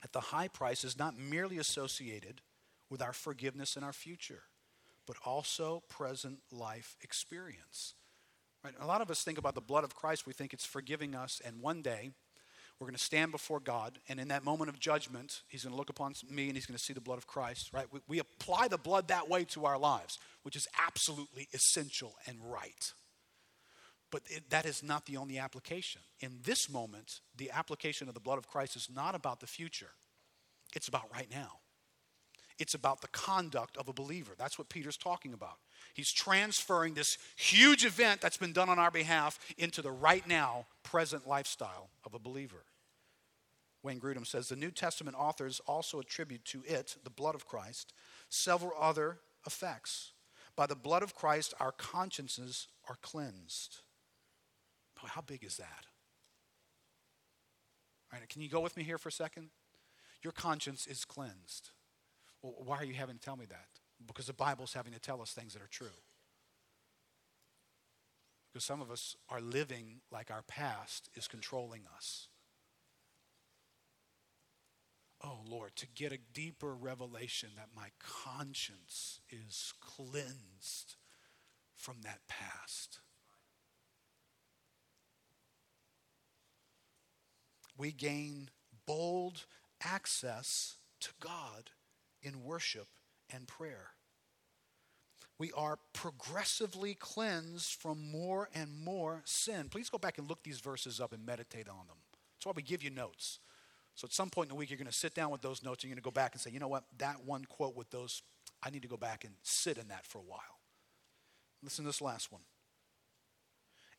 that the high price is not merely associated with our forgiveness and our future, but also present life experience. Right? A lot of us think about the blood of Christ, we think it's forgiving us, and one day we're going to stand before God, and in that moment of judgment, He's going to look upon me and He's going to see the blood of Christ, right? We, we apply the blood that way to our lives, which is absolutely essential and right. But it, that is not the only application. In this moment, the application of the blood of Christ is not about the future, it's about right now. It's about the conduct of a believer. That's what Peter's talking about. He's transferring this huge event that's been done on our behalf into the right now, present lifestyle of a believer. Wayne Grudem says the New Testament authors also attribute to it, the blood of Christ, several other effects. By the blood of Christ, our consciences are cleansed. Boy, how big is that? All right, can you go with me here for a second? Your conscience is cleansed. Well, why are you having to tell me that? Because the Bible's having to tell us things that are true. Because some of us are living like our past is controlling us. Oh Lord, to get a deeper revelation that my conscience is cleansed from that past. We gain bold access to God in worship and prayer. We are progressively cleansed from more and more sin. Please go back and look these verses up and meditate on them. That's why we give you notes. So at some point in the week, you're going to sit down with those notes and you're going to go back and say, you know what, that one quote with those, I need to go back and sit in that for a while. Listen to this last one.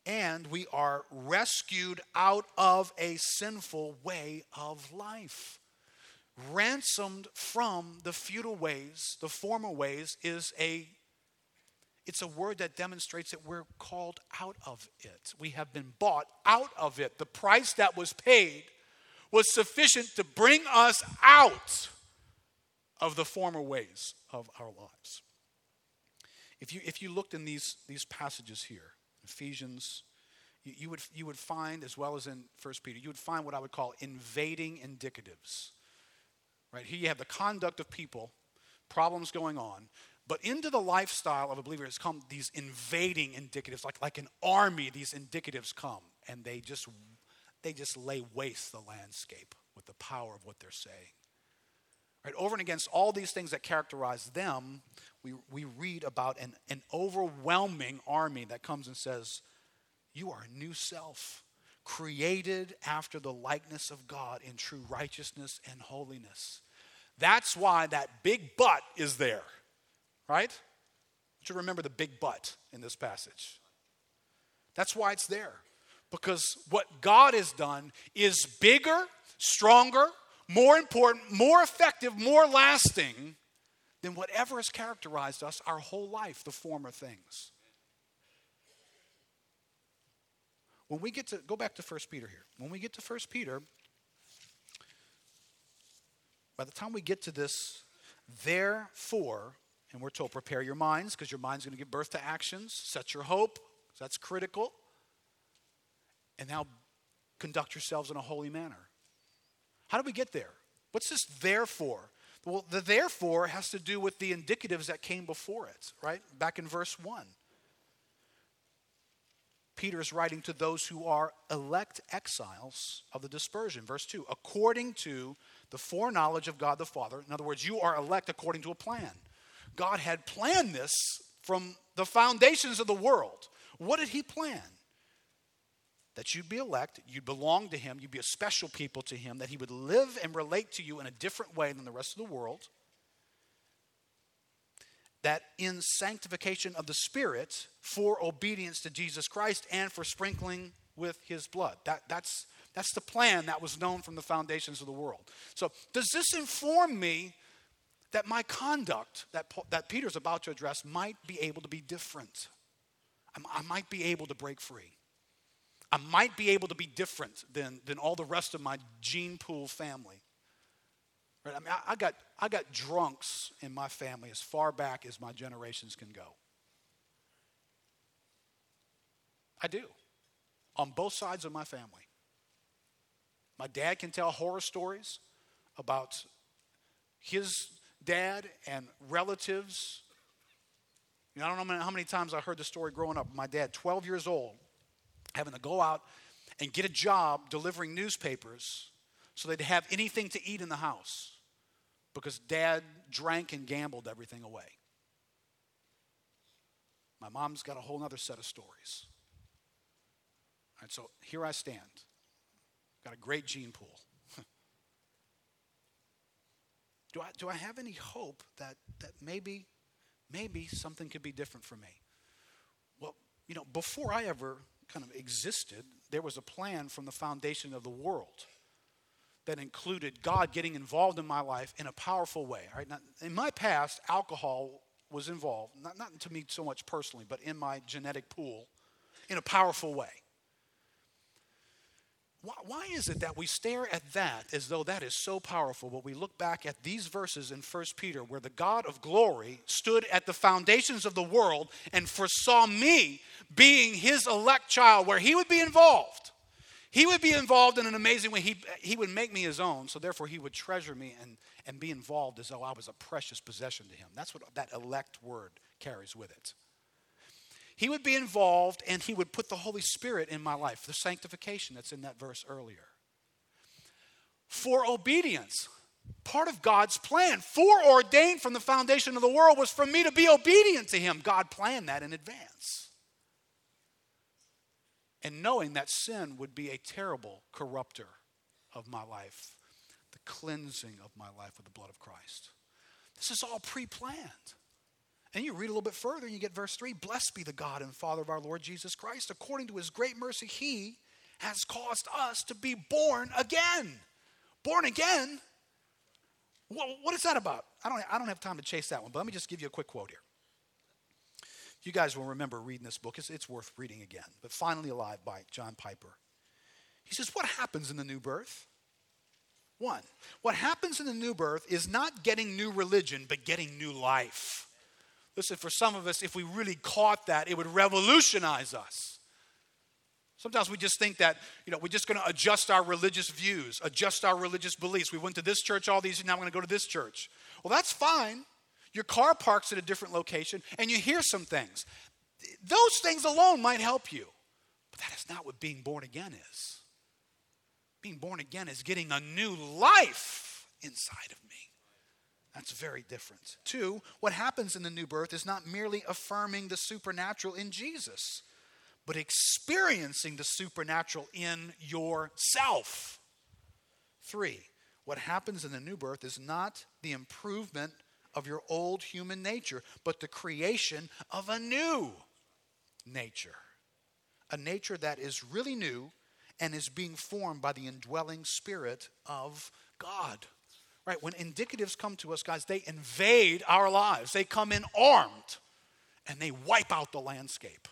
And we are rescued out of a sinful way of life ransomed from the futile ways, the former ways, is a it's a word that demonstrates that we're called out of it. We have been bought out of it. The price that was paid was sufficient to bring us out of the former ways of our lives. If you, if you looked in these, these passages here, Ephesians, you, you, would, you would find, as well as in First Peter, you would find what I would call invading indicatives. Right? Here you have the conduct of people, problems going on, but into the lifestyle of a believer has come these invading indicatives, like, like an army, these indicatives come, and they just they just lay waste the landscape with the power of what they're saying. Right? Over and against all these things that characterize them, we, we read about an, an overwhelming army that comes and says, You are a new self created after the likeness of God in true righteousness and holiness. That's why that big but is there, right? You remember the big but in this passage. That's why it's there. Because what God has done is bigger, stronger, more important, more effective, more lasting than whatever has characterized us our whole life, the former things. When we get to go back to First Peter here. When we get to First Peter, by the time we get to this, therefore, and we're told prepare your minds because your mind's going to give birth to actions. Set your hope, that's critical. And now conduct yourselves in a holy manner. How do we get there? What's this therefore? Well, the therefore has to do with the indicatives that came before it, right? Back in verse 1. Peter is writing to those who are elect exiles of the dispersion. Verse 2 according to the foreknowledge of God the Father. In other words, you are elect according to a plan. God had planned this from the foundations of the world. What did He plan? That you'd be elect, you'd belong to Him, you'd be a special people to Him, that He would live and relate to you in a different way than the rest of the world that in sanctification of the Spirit for obedience to Jesus Christ and for sprinkling with his blood. That, that's, that's the plan that was known from the foundations of the world. So, does this inform me that my conduct that, that Peter's about to address might be able to be different? I, I might be able to break free. I might be able to be different than, than all the rest of my gene pool family. Right? I mean, I, I, got, I got drunks in my family as far back as my generations can go. I do. On both sides of my family. My dad can tell horror stories about his dad and relatives. You know, I don't know how many times I heard the story growing up. My dad, 12 years old, having to go out and get a job delivering newspapers so they'd have anything to eat in the house because dad drank and gambled everything away. My mom's got a whole other set of stories. All right, so here I stand. Got a great gene pool. do, I, do I have any hope that, that maybe, maybe something could be different for me? Well, you know, before I ever kind of existed, there was a plan from the foundation of the world that included God getting involved in my life in a powerful way. Right? Now, in my past, alcohol was involved, not, not to me so much personally, but in my genetic pool in a powerful way. Why, why is it that we stare at that as though that is so powerful, but we look back at these verses in 1 Peter where the God of glory stood at the foundations of the world and foresaw me being his elect child, where he would be involved? He would be involved in an amazing way. He, he would make me his own, so therefore he would treasure me and, and be involved as though I was a precious possession to him. That's what that elect word carries with it. He would be involved and he would put the Holy Spirit in my life, the sanctification that's in that verse earlier. For obedience, part of God's plan, foreordained from the foundation of the world, was for me to be obedient to him. God planned that in advance and knowing that sin would be a terrible corrupter of my life, the cleansing of my life with the blood of Christ. This is all pre planned. And you read a little bit further and you get verse 3 Blessed be the God and Father of our Lord Jesus Christ. According to his great mercy, he has caused us to be born again. Born again? What, is that about? I don't, I don't have time to chase that one, but let me just give you a quick quote here. You guys will remember reading this book. It's, it's worth reading again. But Finally Alive by John Piper. He says, What happens in the new birth? One, what happens in the new birth is not getting new religion, but getting new life. Listen, for some of us, if we really caught that, it would revolutionize us. Sometimes we just think that, you know, we're just going to adjust our religious views, adjust our religious beliefs. We went to this church all these, and now I'm going to go to this church. Well, that's fine. Your car parks at a different location and you hear some things. Those things alone might help you. But that is not what being born again is. Being born again is getting a new life inside of me. That's very different. Two, what happens in the new birth is not merely affirming the supernatural in Jesus, but experiencing the supernatural in yourself. Three, what happens in the new birth is not the improvement of your old human nature, but the creation of a new nature. A nature that is really new and is being formed by the indwelling spirit of God. Right? When indicatives come to us, guys, they invade our lives. They come in armed and they wipe out the landscape.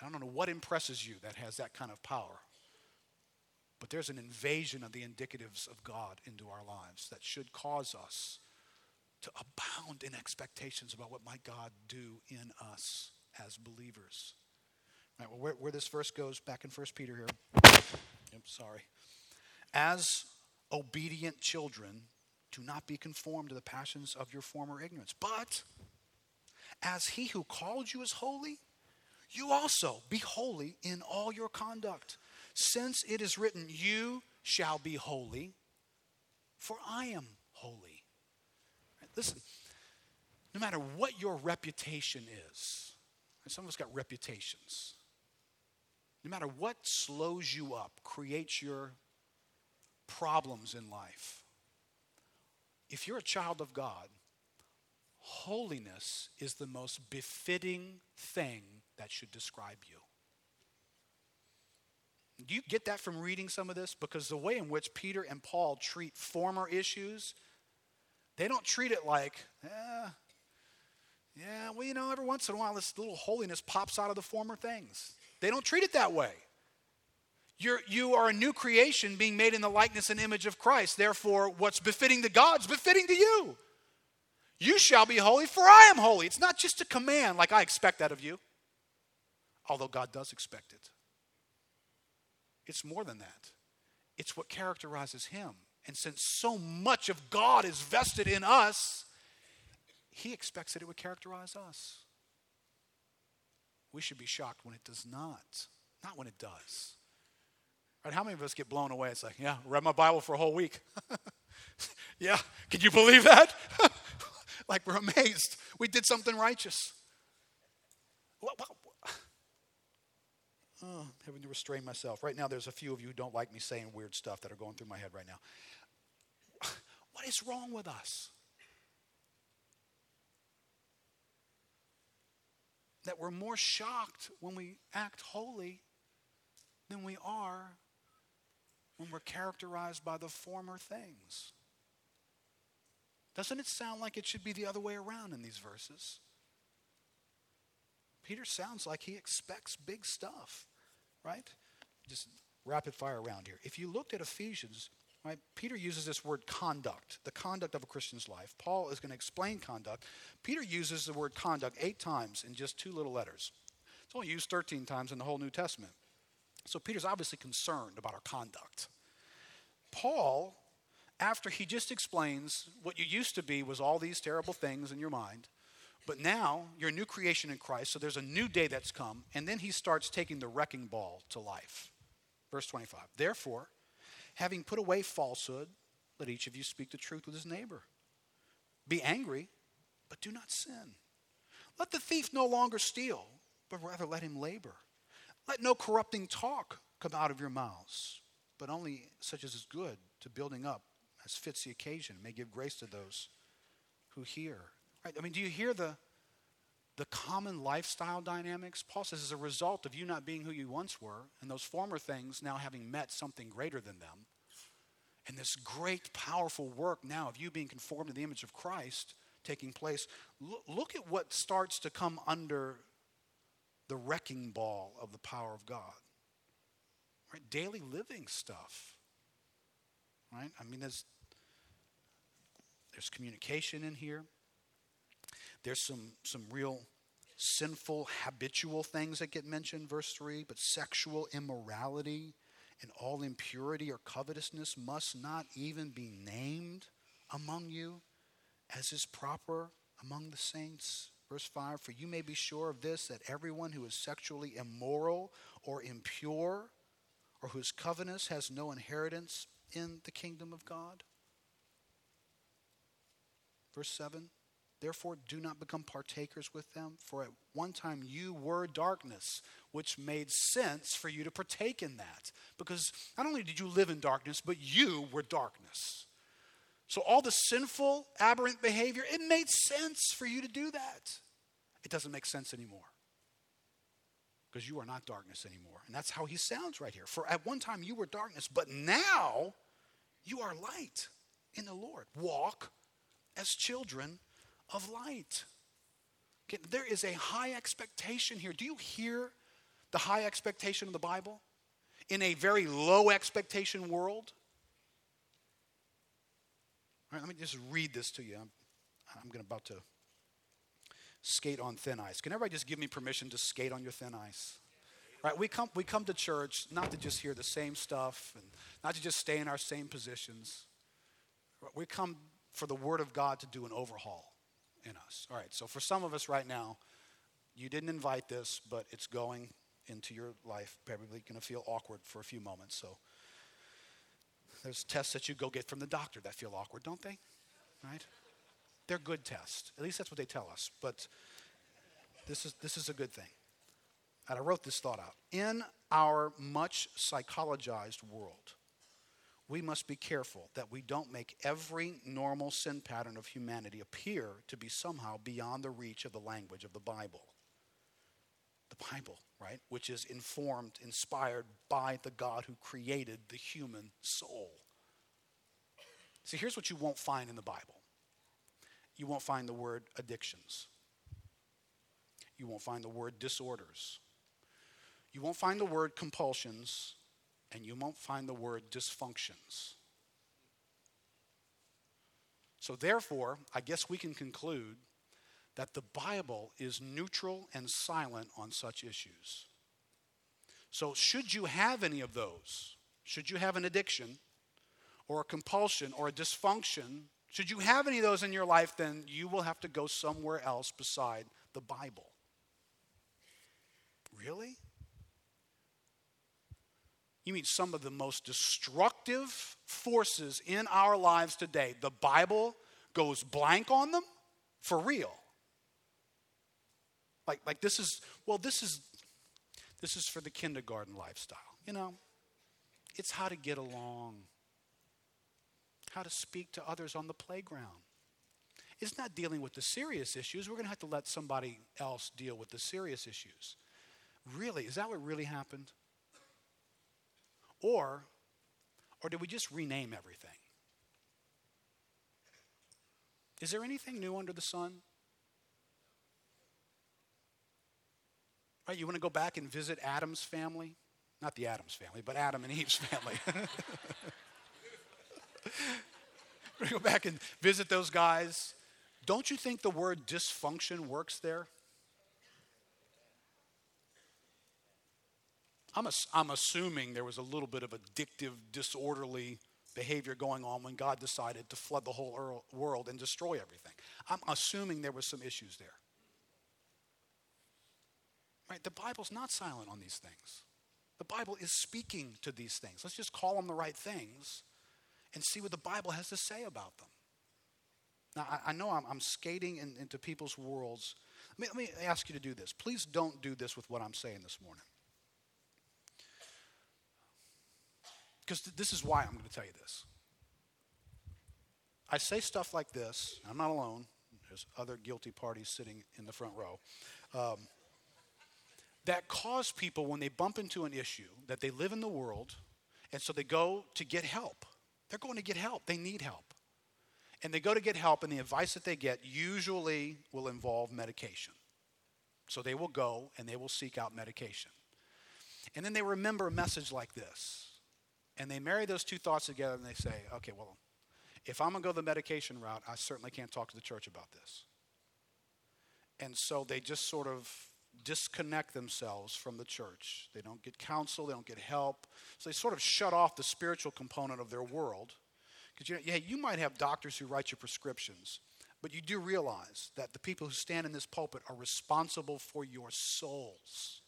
I don't know what impresses you that has that kind of power. But there's an invasion of the indicatives of God into our lives that should cause us to abound in expectations about what might God do in us as believers. Right, well, where, where this verse goes, back in 1 Peter here. I'm sorry. As obedient children, Do not be conformed to the passions of your former ignorance. But as he who called you is holy, you also be holy in all your conduct. Since it is written, You shall be holy, for I am holy. Listen, no matter what your reputation is, some of us got reputations. No matter what slows you up, creates your problems in life, if you're a child of God, holiness is the most befitting thing that should describe you. Do you get that from reading some of this? Because the way in which Peter and Paul treat former issues, they don't treat it like, eh, yeah, well, you know, every once in a while this little holiness pops out of the former things. They don't treat it that way. You're, you are a new creation being made in the likeness and image of Christ. Therefore, what's befitting to God's befitting to you. You shall be holy, for I am holy. It's not just a command like I expect that of you, although God does expect it. It's more than that, it's what characterizes Him. And since so much of God is vested in us, He expects that it would characterize us. We should be shocked when it does not, not when it does. Right? How many of us get blown away? It's like, yeah, read my Bible for a whole week. yeah, can you believe that? like we're amazed. We did something righteous. What, what, oh, having to restrain myself. Right now, there's a few of you who don't like me saying weird stuff that are going through my head right now. What is wrong with us? That we're more shocked when we act holy than we are when we're characterized by the former things. Doesn't it sound like it should be the other way around in these verses? Peter sounds like he expects big stuff, right? Just rapid fire around here. If you looked at Ephesians, right, Peter uses this word conduct, the conduct of a Christian's life. Paul is going to explain conduct. Peter uses the word conduct eight times in just two little letters. It's only used 13 times in the whole New Testament. So Peter's obviously concerned about our conduct. Paul, after he just explains what you used to be was all these terrible things in your mind, but now you're a new creation in Christ, so there's a new day that's come, and then he starts taking the wrecking ball to life. Verse 25. Therefore, having put away falsehood, let each of you speak the truth with his neighbor. Be angry, but do not sin. Let the thief no longer steal, but rather let him labor let no corrupting talk come out of your mouths, but only such as is good to building up as fits the occasion, may give grace to those who hear. Right? I mean, do you hear the the common lifestyle dynamics? Paul says as a result of you not being who you once were, and those former things now having met something greater than them, and this great, powerful work now of you being conformed to the image of Christ taking place, look, look at what starts to come under the wrecking ball of the power of God. Right? Daily living stuff. Right? I mean, there's, there's communication in here. There's some, some real sinful, habitual things that get mentioned, verse 3, but sexual immorality and all impurity or covetousness must not even be named among you, as is proper among the saints. Verse 5 For you may be sure of this, that everyone who is sexually immoral or impure, or whose covetous has no inheritance in the kingdom of God. Verse 7 Therefore, do not become partakers with them, for at one time you were darkness, which made sense for you to partake in that. Because not only did you live in darkness, but you were darkness. So, all the sinful, aberrant behavior, it made sense for you to do that. It doesn't make sense anymore because you are not darkness anymore. And that's how he sounds right here. For at one time you were darkness, but now you are light in the Lord. Walk as children of light. Okay, there is a high expectation here. Do you hear the high expectation of the Bible? In a very low expectation world? All right, let me just read this to you. I'm, I'm going about to skate on thin ice. Can everybody just give me permission to skate on your thin ice? Right? We come, we come to church not to just hear the same stuff and not to just stay in our same positions. We come for the Word of God to do an overhaul in us. All right, so for some of us right now, you didn't invite this, but it's going into your life. Probably going to feel awkward for a few moments. So there's tests that you go get from the doctor that feel awkward, don't they? Right? They're good tests. At least that's what they tell us. But this is, this is a good thing. And I wrote this thought out. In our much psychologized world, we must be careful that we don't make every normal sin pattern of humanity appear to be somehow beyond the reach of the language of the Bible. The Bible, right? Which is informed, inspired by the God who created the human soul. See, here's what you won't find in the Bible you won't find the word addictions, you won't find the word disorders, you won't find the word compulsions and you won't find the word dysfunctions. So, therefore, I guess we can conclude that the Bible is neutral and silent on such issues. So, should you have any of those, should you have an addiction or a compulsion or a dysfunction, should you have any of those in your life, then you will have to go somewhere else beside the Bible. Really? You mean some of the most destructive forces in our lives today? The Bible goes blank on them? For real. Like, like this is, well, this is this is for the kindergarten lifestyle. You know, it's how to get along, how to speak to others on the playground. It's not dealing with the serious issues. We're going to have to let somebody else deal with the serious issues. Really? Is that what really happened? Or, or did we just rename everything? Is there anything new under the sun? Right, you want to go back and visit Adam's family? Not the Adams family, but Adam and Eve's family. go back and visit those guys. Don't you think the word dysfunction works there? I'm, assuming there was a little bit of addictive, disorderly behavior going on when God decided to flood the whole world and destroy everything. I'm assuming there was some issues there. Right? The Bible's not silent on these things. The Bible is speaking to these things. Let's just call them the right things and see what the Bible has to say about them. Now, I, I know I'm, I'm skating in, into people's worlds. Let me, let me ask you to do this. Please don't do this with what I'm saying this morning. Because th- this is why I'm going to tell you this. I say stuff like this, I'm not alone. There's other guilty parties sitting in the front row. Um, that cause people, when they bump into an issue, that they live in the world, and so they go to get help. They're going to get help. They need help. And they go to get help, and the advice that they get usually will involve medication. So they will go and they will seek out medication. And then they remember a message like this and they marry those two thoughts together and they say, okay, well, if I'm going to go the medication route, I certainly can't talk to the church about this. And so they just sort of disconnect themselves from the church. They don't get counsel, they don't get help. So they sort of shut off the spiritual component of their world. Because you know, yeah, you might have doctors who write your prescriptions, but you do realize that the people who stand in this pulpit are responsible for your souls.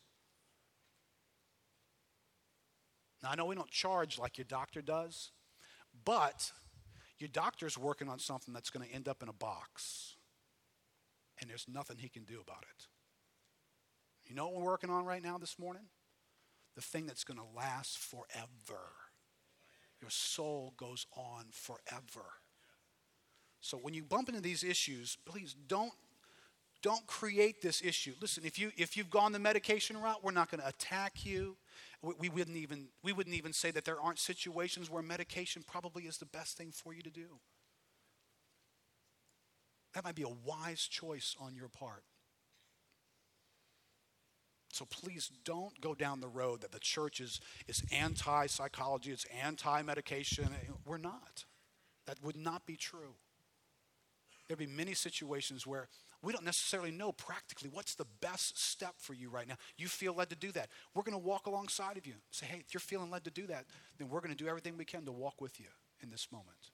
Now, I know we don't charge like your doctor does, but your doctor's working on something that's going to end up in a box, and there's nothing he can do about it. You know what we're working on right now this morning? The thing that's going to last forever. Your soul goes on forever. So when you bump into these issues, please don't don't create this issue. Listen, if you if you've gone the medication route, we're not going to attack you. We, we, wouldn't even we wouldn't even say that there aren't situations where medication probably is the best thing for you to do. That might be a wise choice on your part. So please don't go down the road that the church is, is anti psychology, it's anti medication. We're not. That would not be true. There'd be many situations where we don't necessarily know practically what's the best step for you right now. You feel led to do that. We're going to walk alongside of you. Say, hey, if you're feeling led to do that, then we're going to do everything we can to walk with you in this moment.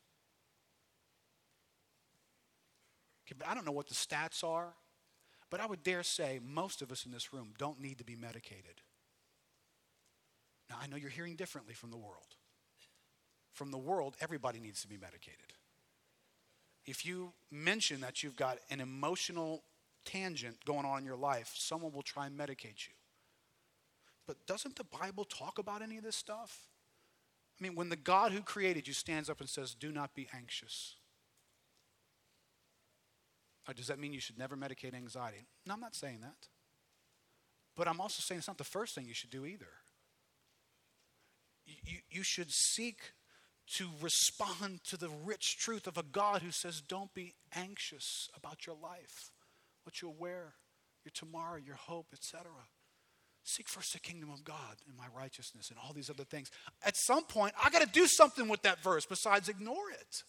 But I don't know what the stats are, but I would dare say most of us in this room don't need to be medicated. Now, I know you're hearing differently from the world. From the world, everybody needs to be medicated. If you mention that you've got an emotional tangent going on in your life, someone will try and medicate you. But doesn't the Bible talk about any of this stuff? I mean, when the God who created you stands up and says, Do not be anxious. Or does that mean you should never medicate anxiety? No, I'm not saying that. But I'm also saying it's not the first thing you should do either. You, you should seek to respond to the rich truth of a God who says, Don't be anxious about your life, what you'll wear, your tomorrow, your hope, etc. Seek first the kingdom of God and my righteousness and all these other things. At some point, I got to do something with that verse besides ignore it.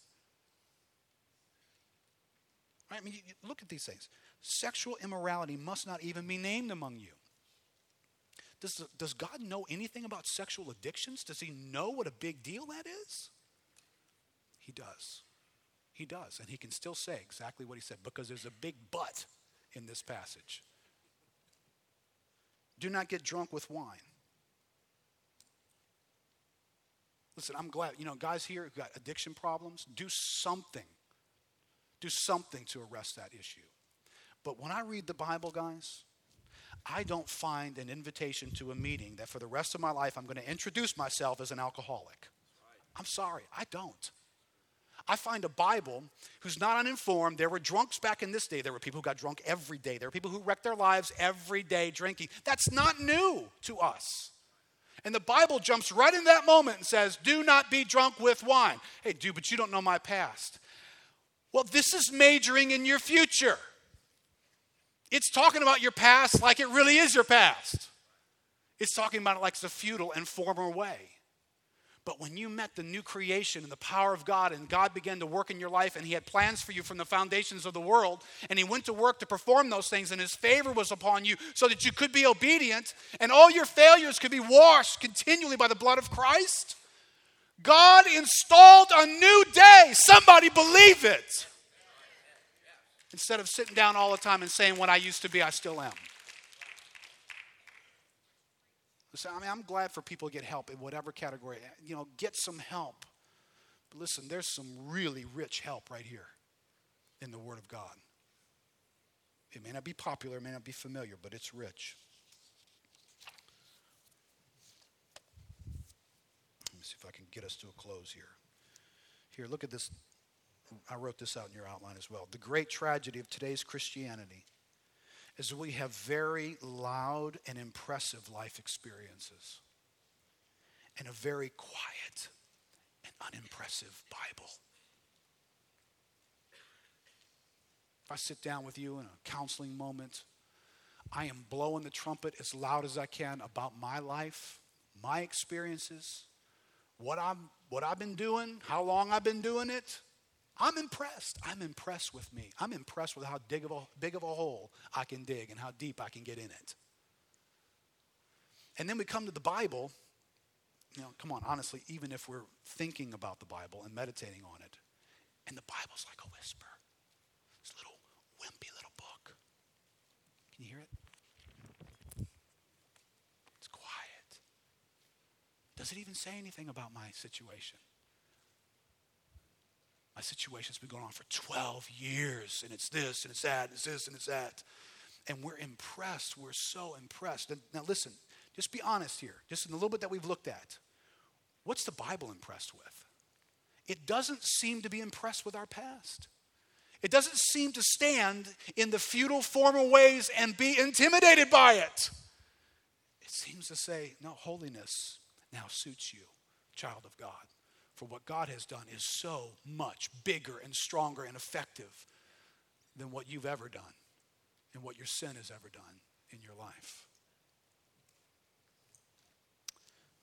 Right? I mean, you, you look at these things. Sexual immorality must not even be named among you. Does, does God know anything about sexual addictions? Does he know what a big deal that is? He does. He does. And he can still say exactly what he said because there's a big but in this passage. Do not get drunk with wine. Listen, I'm glad, you know, guys here who've got addiction problems, do something. Do something to arrest that issue. But when I read the Bible, guys, I don't find an invitation to a meeting that for the rest of my life I'm going to introduce myself as an alcoholic. I'm sorry, I don't. I find a Bible who's not uninformed. There were drunks back in this day. There were people who got drunk every day. There were people who wrecked their lives every day drinking. That's not new to us. And the Bible jumps right in that moment and says, Do not be drunk with wine. Hey, dude, but you don't know my past. Well, this is majoring in your future. It's talking about your past like it really is your past. It's talking about it like it's a futile and former way. But when you met the new creation and the power of God, and God began to work in your life, and He had plans for you from the foundations of the world, and He went to work to perform those things, and His favor was upon you so that you could be obedient, and all your failures could be washed continually by the blood of Christ, God installed a new day. Somebody believe it. Instead of sitting down all the time and saying, What I used to be, I still am. Listen, I mean, I'm glad for people to get help in whatever category. You know, get some help. But listen, there's some really rich help right here in the Word of God. It may not be popular, it may not be familiar, but it's rich. Let me see if I can get us to a close here. Here, look at this. I wrote this out in your outline as well. The great tragedy of today's Christianity is we have very loud and impressive life experiences and a very quiet and unimpressive Bible. If I sit down with you in a counseling moment, I am blowing the trumpet as loud as I can about my life, my experiences, what I'm what I've been doing, how long I've been doing it, I'm impressed. I'm impressed with me. I'm impressed with how big of, a, big of a hole I can dig and how deep I can get in it. And then we come to the Bible. You know, come on, honestly, even if we're thinking about the Bible and meditating on it, and the Bible's like a whisper. This little wimpy little book. Can you hear it? It's quiet. Does it even say anything about my situation? My situation's been going on for 12 years, and it's this, and it's that, and it's this, and it's that. And we're impressed. We're so impressed. now, listen, just be honest here, just in the little bit that we've looked at. What's the Bible impressed with? It doesn't seem to be impressed with our past. It doesn't seem to stand in the futile former ways and be intimidated by it. It seems to say, no, holiness now suits you, child of God for what God has done is so much bigger and stronger and effective than what you've ever done and what your sin has ever done in your life.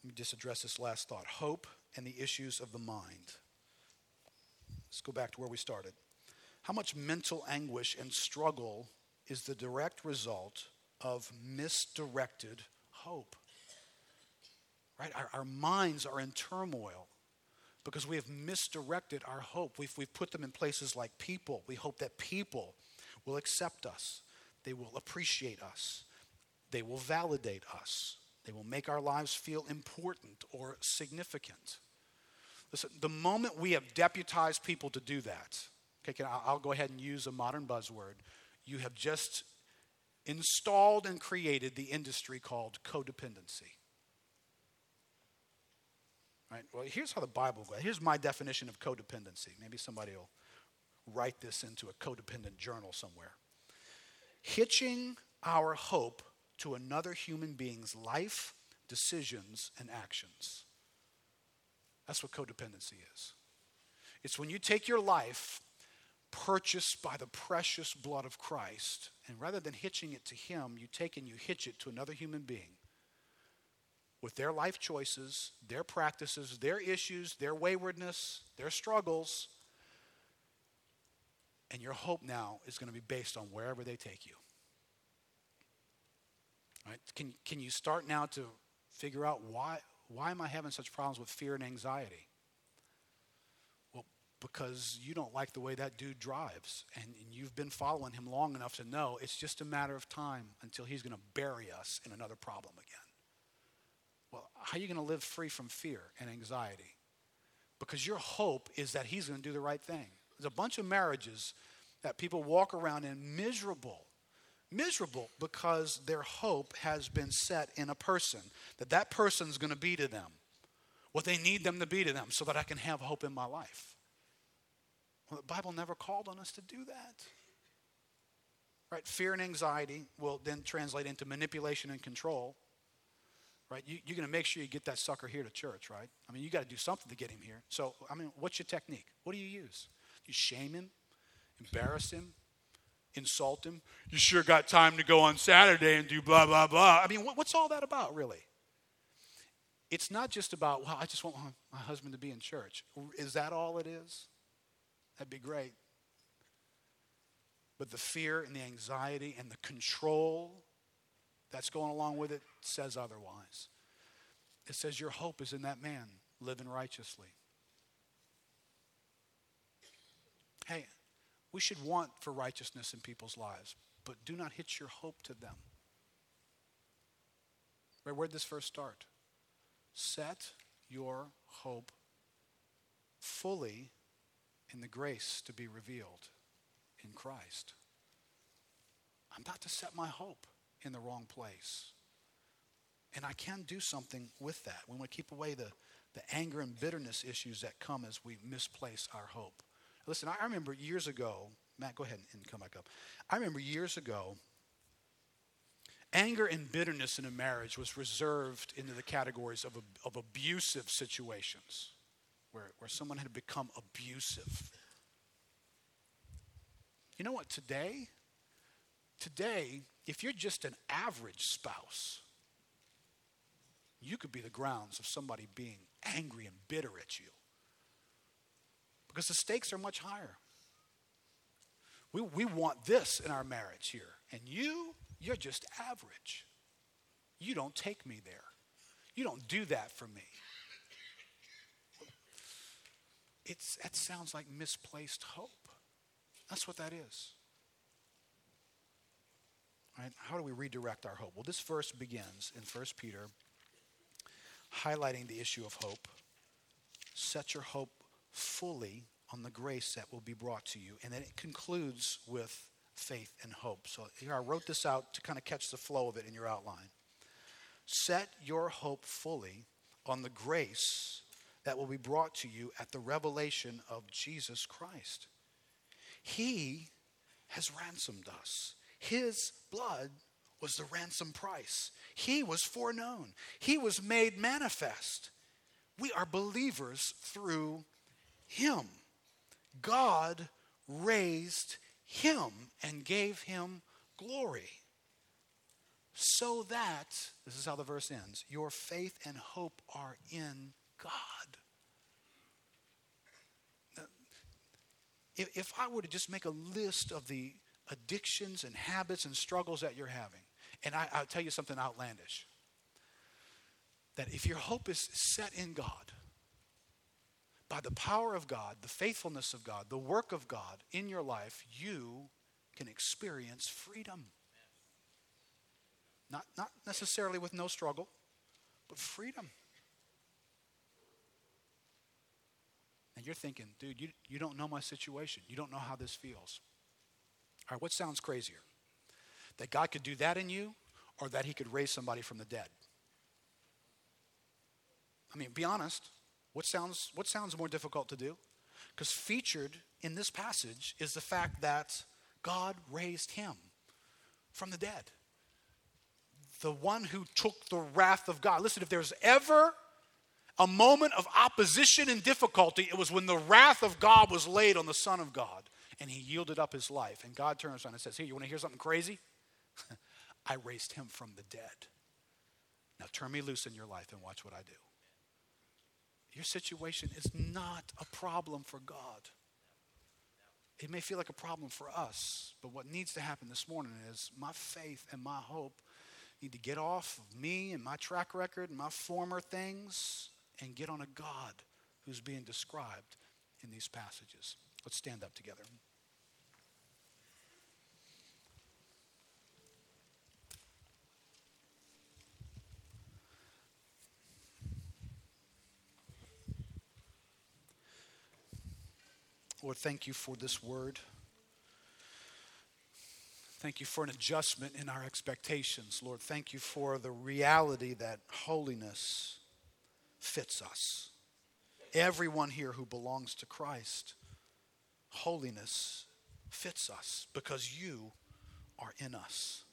Let me just address this last thought hope and the issues of the mind. Let's go back to where we started. How much mental anguish and struggle is the direct result of misdirected hope? Right? Our, our minds are in turmoil because we have misdirected our hope. We've, we've put them in places like people. We hope that people will accept us, they will appreciate us, they will validate us, they will make our lives feel important or significant. Listen, the moment we have deputized people to do that, okay, can, I'll go ahead and use a modern buzzword. You have just installed and created the industry called codependency. Right? Well, here's how the Bible goes. Here's my definition of codependency. Maybe somebody will write this into a codependent journal somewhere. Hitching our hope to another human being's life, decisions, and actions. That's what codependency is. It's when you take your life, purchased by the precious blood of Christ, and rather than hitching it to Him, you take and you hitch it to another human being with their life choices, their practices, their issues, their waywardness, their struggles. And your hope now is going to be based on wherever they take you. Right? Can, can you start now to figure out why, why am I having such problems with fear and anxiety? Well, because you don't like the way that dude drives, and, and you've been following him long enough to know it's just a matter of time until he's going to bury us in another problem again. How are you going to live free from fear and anxiety? Because your hope is that he's going to do the right thing. There's a bunch of marriages that people walk around in miserable miserable because their hope has been set in a person that that person's going to be to them what they need them to be to them so that i can have hope in my life well the bible never called on us to do that right fear and anxiety will then translate into manipulation and control right you, are going to make sure you get that sucker here to church right i mean you got to do something to get him here so i mean what's your technique what do you use you shame him embarrass him insult him. You sure got time to go on Saturday and do blah, blah, blah. I mean, what's all that about, really? It's not just about, well, I just want my husband to be in church. Is that all it is? That'd be great. But the fear and the anxiety and the control that's going along with it says otherwise. It says your hope is in that man living righteously. Hey, we should want for righteousness in people's lives, but do not hitch your hope to them. Right, where'd this first start? Set your hope fully in the grace to be revealed in Christ. I'm not to set my hope in the wrong place. And I can do something with that. We want to keep away the, the anger and bitterness issues that come as we misplace our hope. Listen, I remember years ago, Matt, go ahead and come back up. I remember years ago, anger and bitterness in a marriage was reserved into the categories of, of abusive situations, where, where someone had become abusive. You know what? Today, today, if you're just an average spouse, you could be the grounds of somebody being angry and bitter at you because the stakes are much higher. We, we want this in our marriage here. And you, you're just average. You don't take me there. You don't do that for me. It's, that sounds like misplaced hope. That's what that is. Right? How do we redirect our hope? Well, this verse begins in 1 Peter highlighting the issue of hope. Set your hope fully on the grace that will be brought to you. And then it concludes with faith and hope. So here I wrote this out to kind of catch the flow of it in your outline. Set your hope fully on the grace that will be brought to you at the revelation of Jesus Christ. He has ransomed us. His blood was the ransom price. He was foreknown. He was made manifest. We are believers through him. God raised him and gave him glory. So that, this is how the verse ends, your faith and hope are in God. if I were to just make a list of the addictions and habits and struggles that you're having, and I, will tell you something outlandish that if your hope is set in God, by the power of God, the faithfulness of God, the work of God in your life, you can experience freedom. Not, not necessarily with no struggle, but freedom. And you're thinking, dude, you, you don't know my situation. You don't know how this feels. All right, what sounds crazier? That God could do that in you or that he could raise somebody from the dead? I mean, be honest. What sounds, what sounds more difficult to do? Because featured in this passage is the fact that God raised him from the dead. The one who took the wrath of God. Listen, if there's ever a moment of opposition and difficulty, it was when the wrath of God was laid on the Son of God and he yielded up his life. And God turns around and says, Here, you want to hear something crazy? I raised him from the dead. Now turn me loose in your life and watch what I do. Your situation is not a problem for God. It may feel like a problem for us, but what needs to happen this morning is my faith and my hope need to get off of me and my track record and my former things and get on a God who's being described in these passages. Let's stand up together. Lord, thank you for this word. Thank you for an adjustment in our expectations. Lord, thank you for the reality that holiness fits us. Everyone here who belongs to Christ, holiness fits us because you are in us.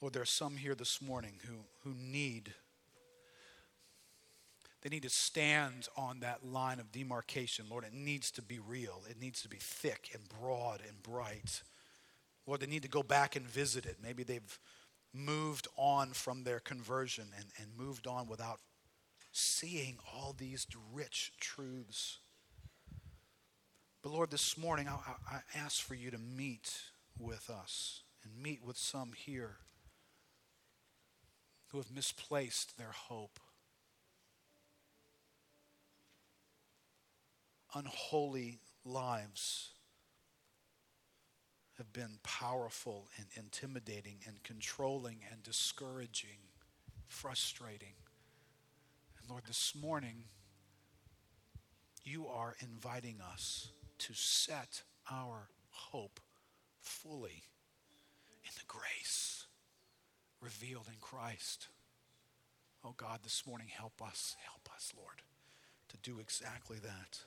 Lord, there are some here this morning who, who need they need to stand on that line of demarcation. Lord, it needs to be real. It needs to be thick and broad and bright. Lord, they need to go back and visit it. Maybe they've moved on from their conversion and, and moved on without seeing all these rich truths. But Lord, this morning I, I ask for you to meet with us and meet with some here who have misplaced their hope. unholy lives have been powerful and intimidating and controlling and discouraging, frustrating. Lord, this morning, you are inviting us to set our hope fully in the grace revealed in Christ. Oh God, this morning, help us, help us, Lord, to do exactly that.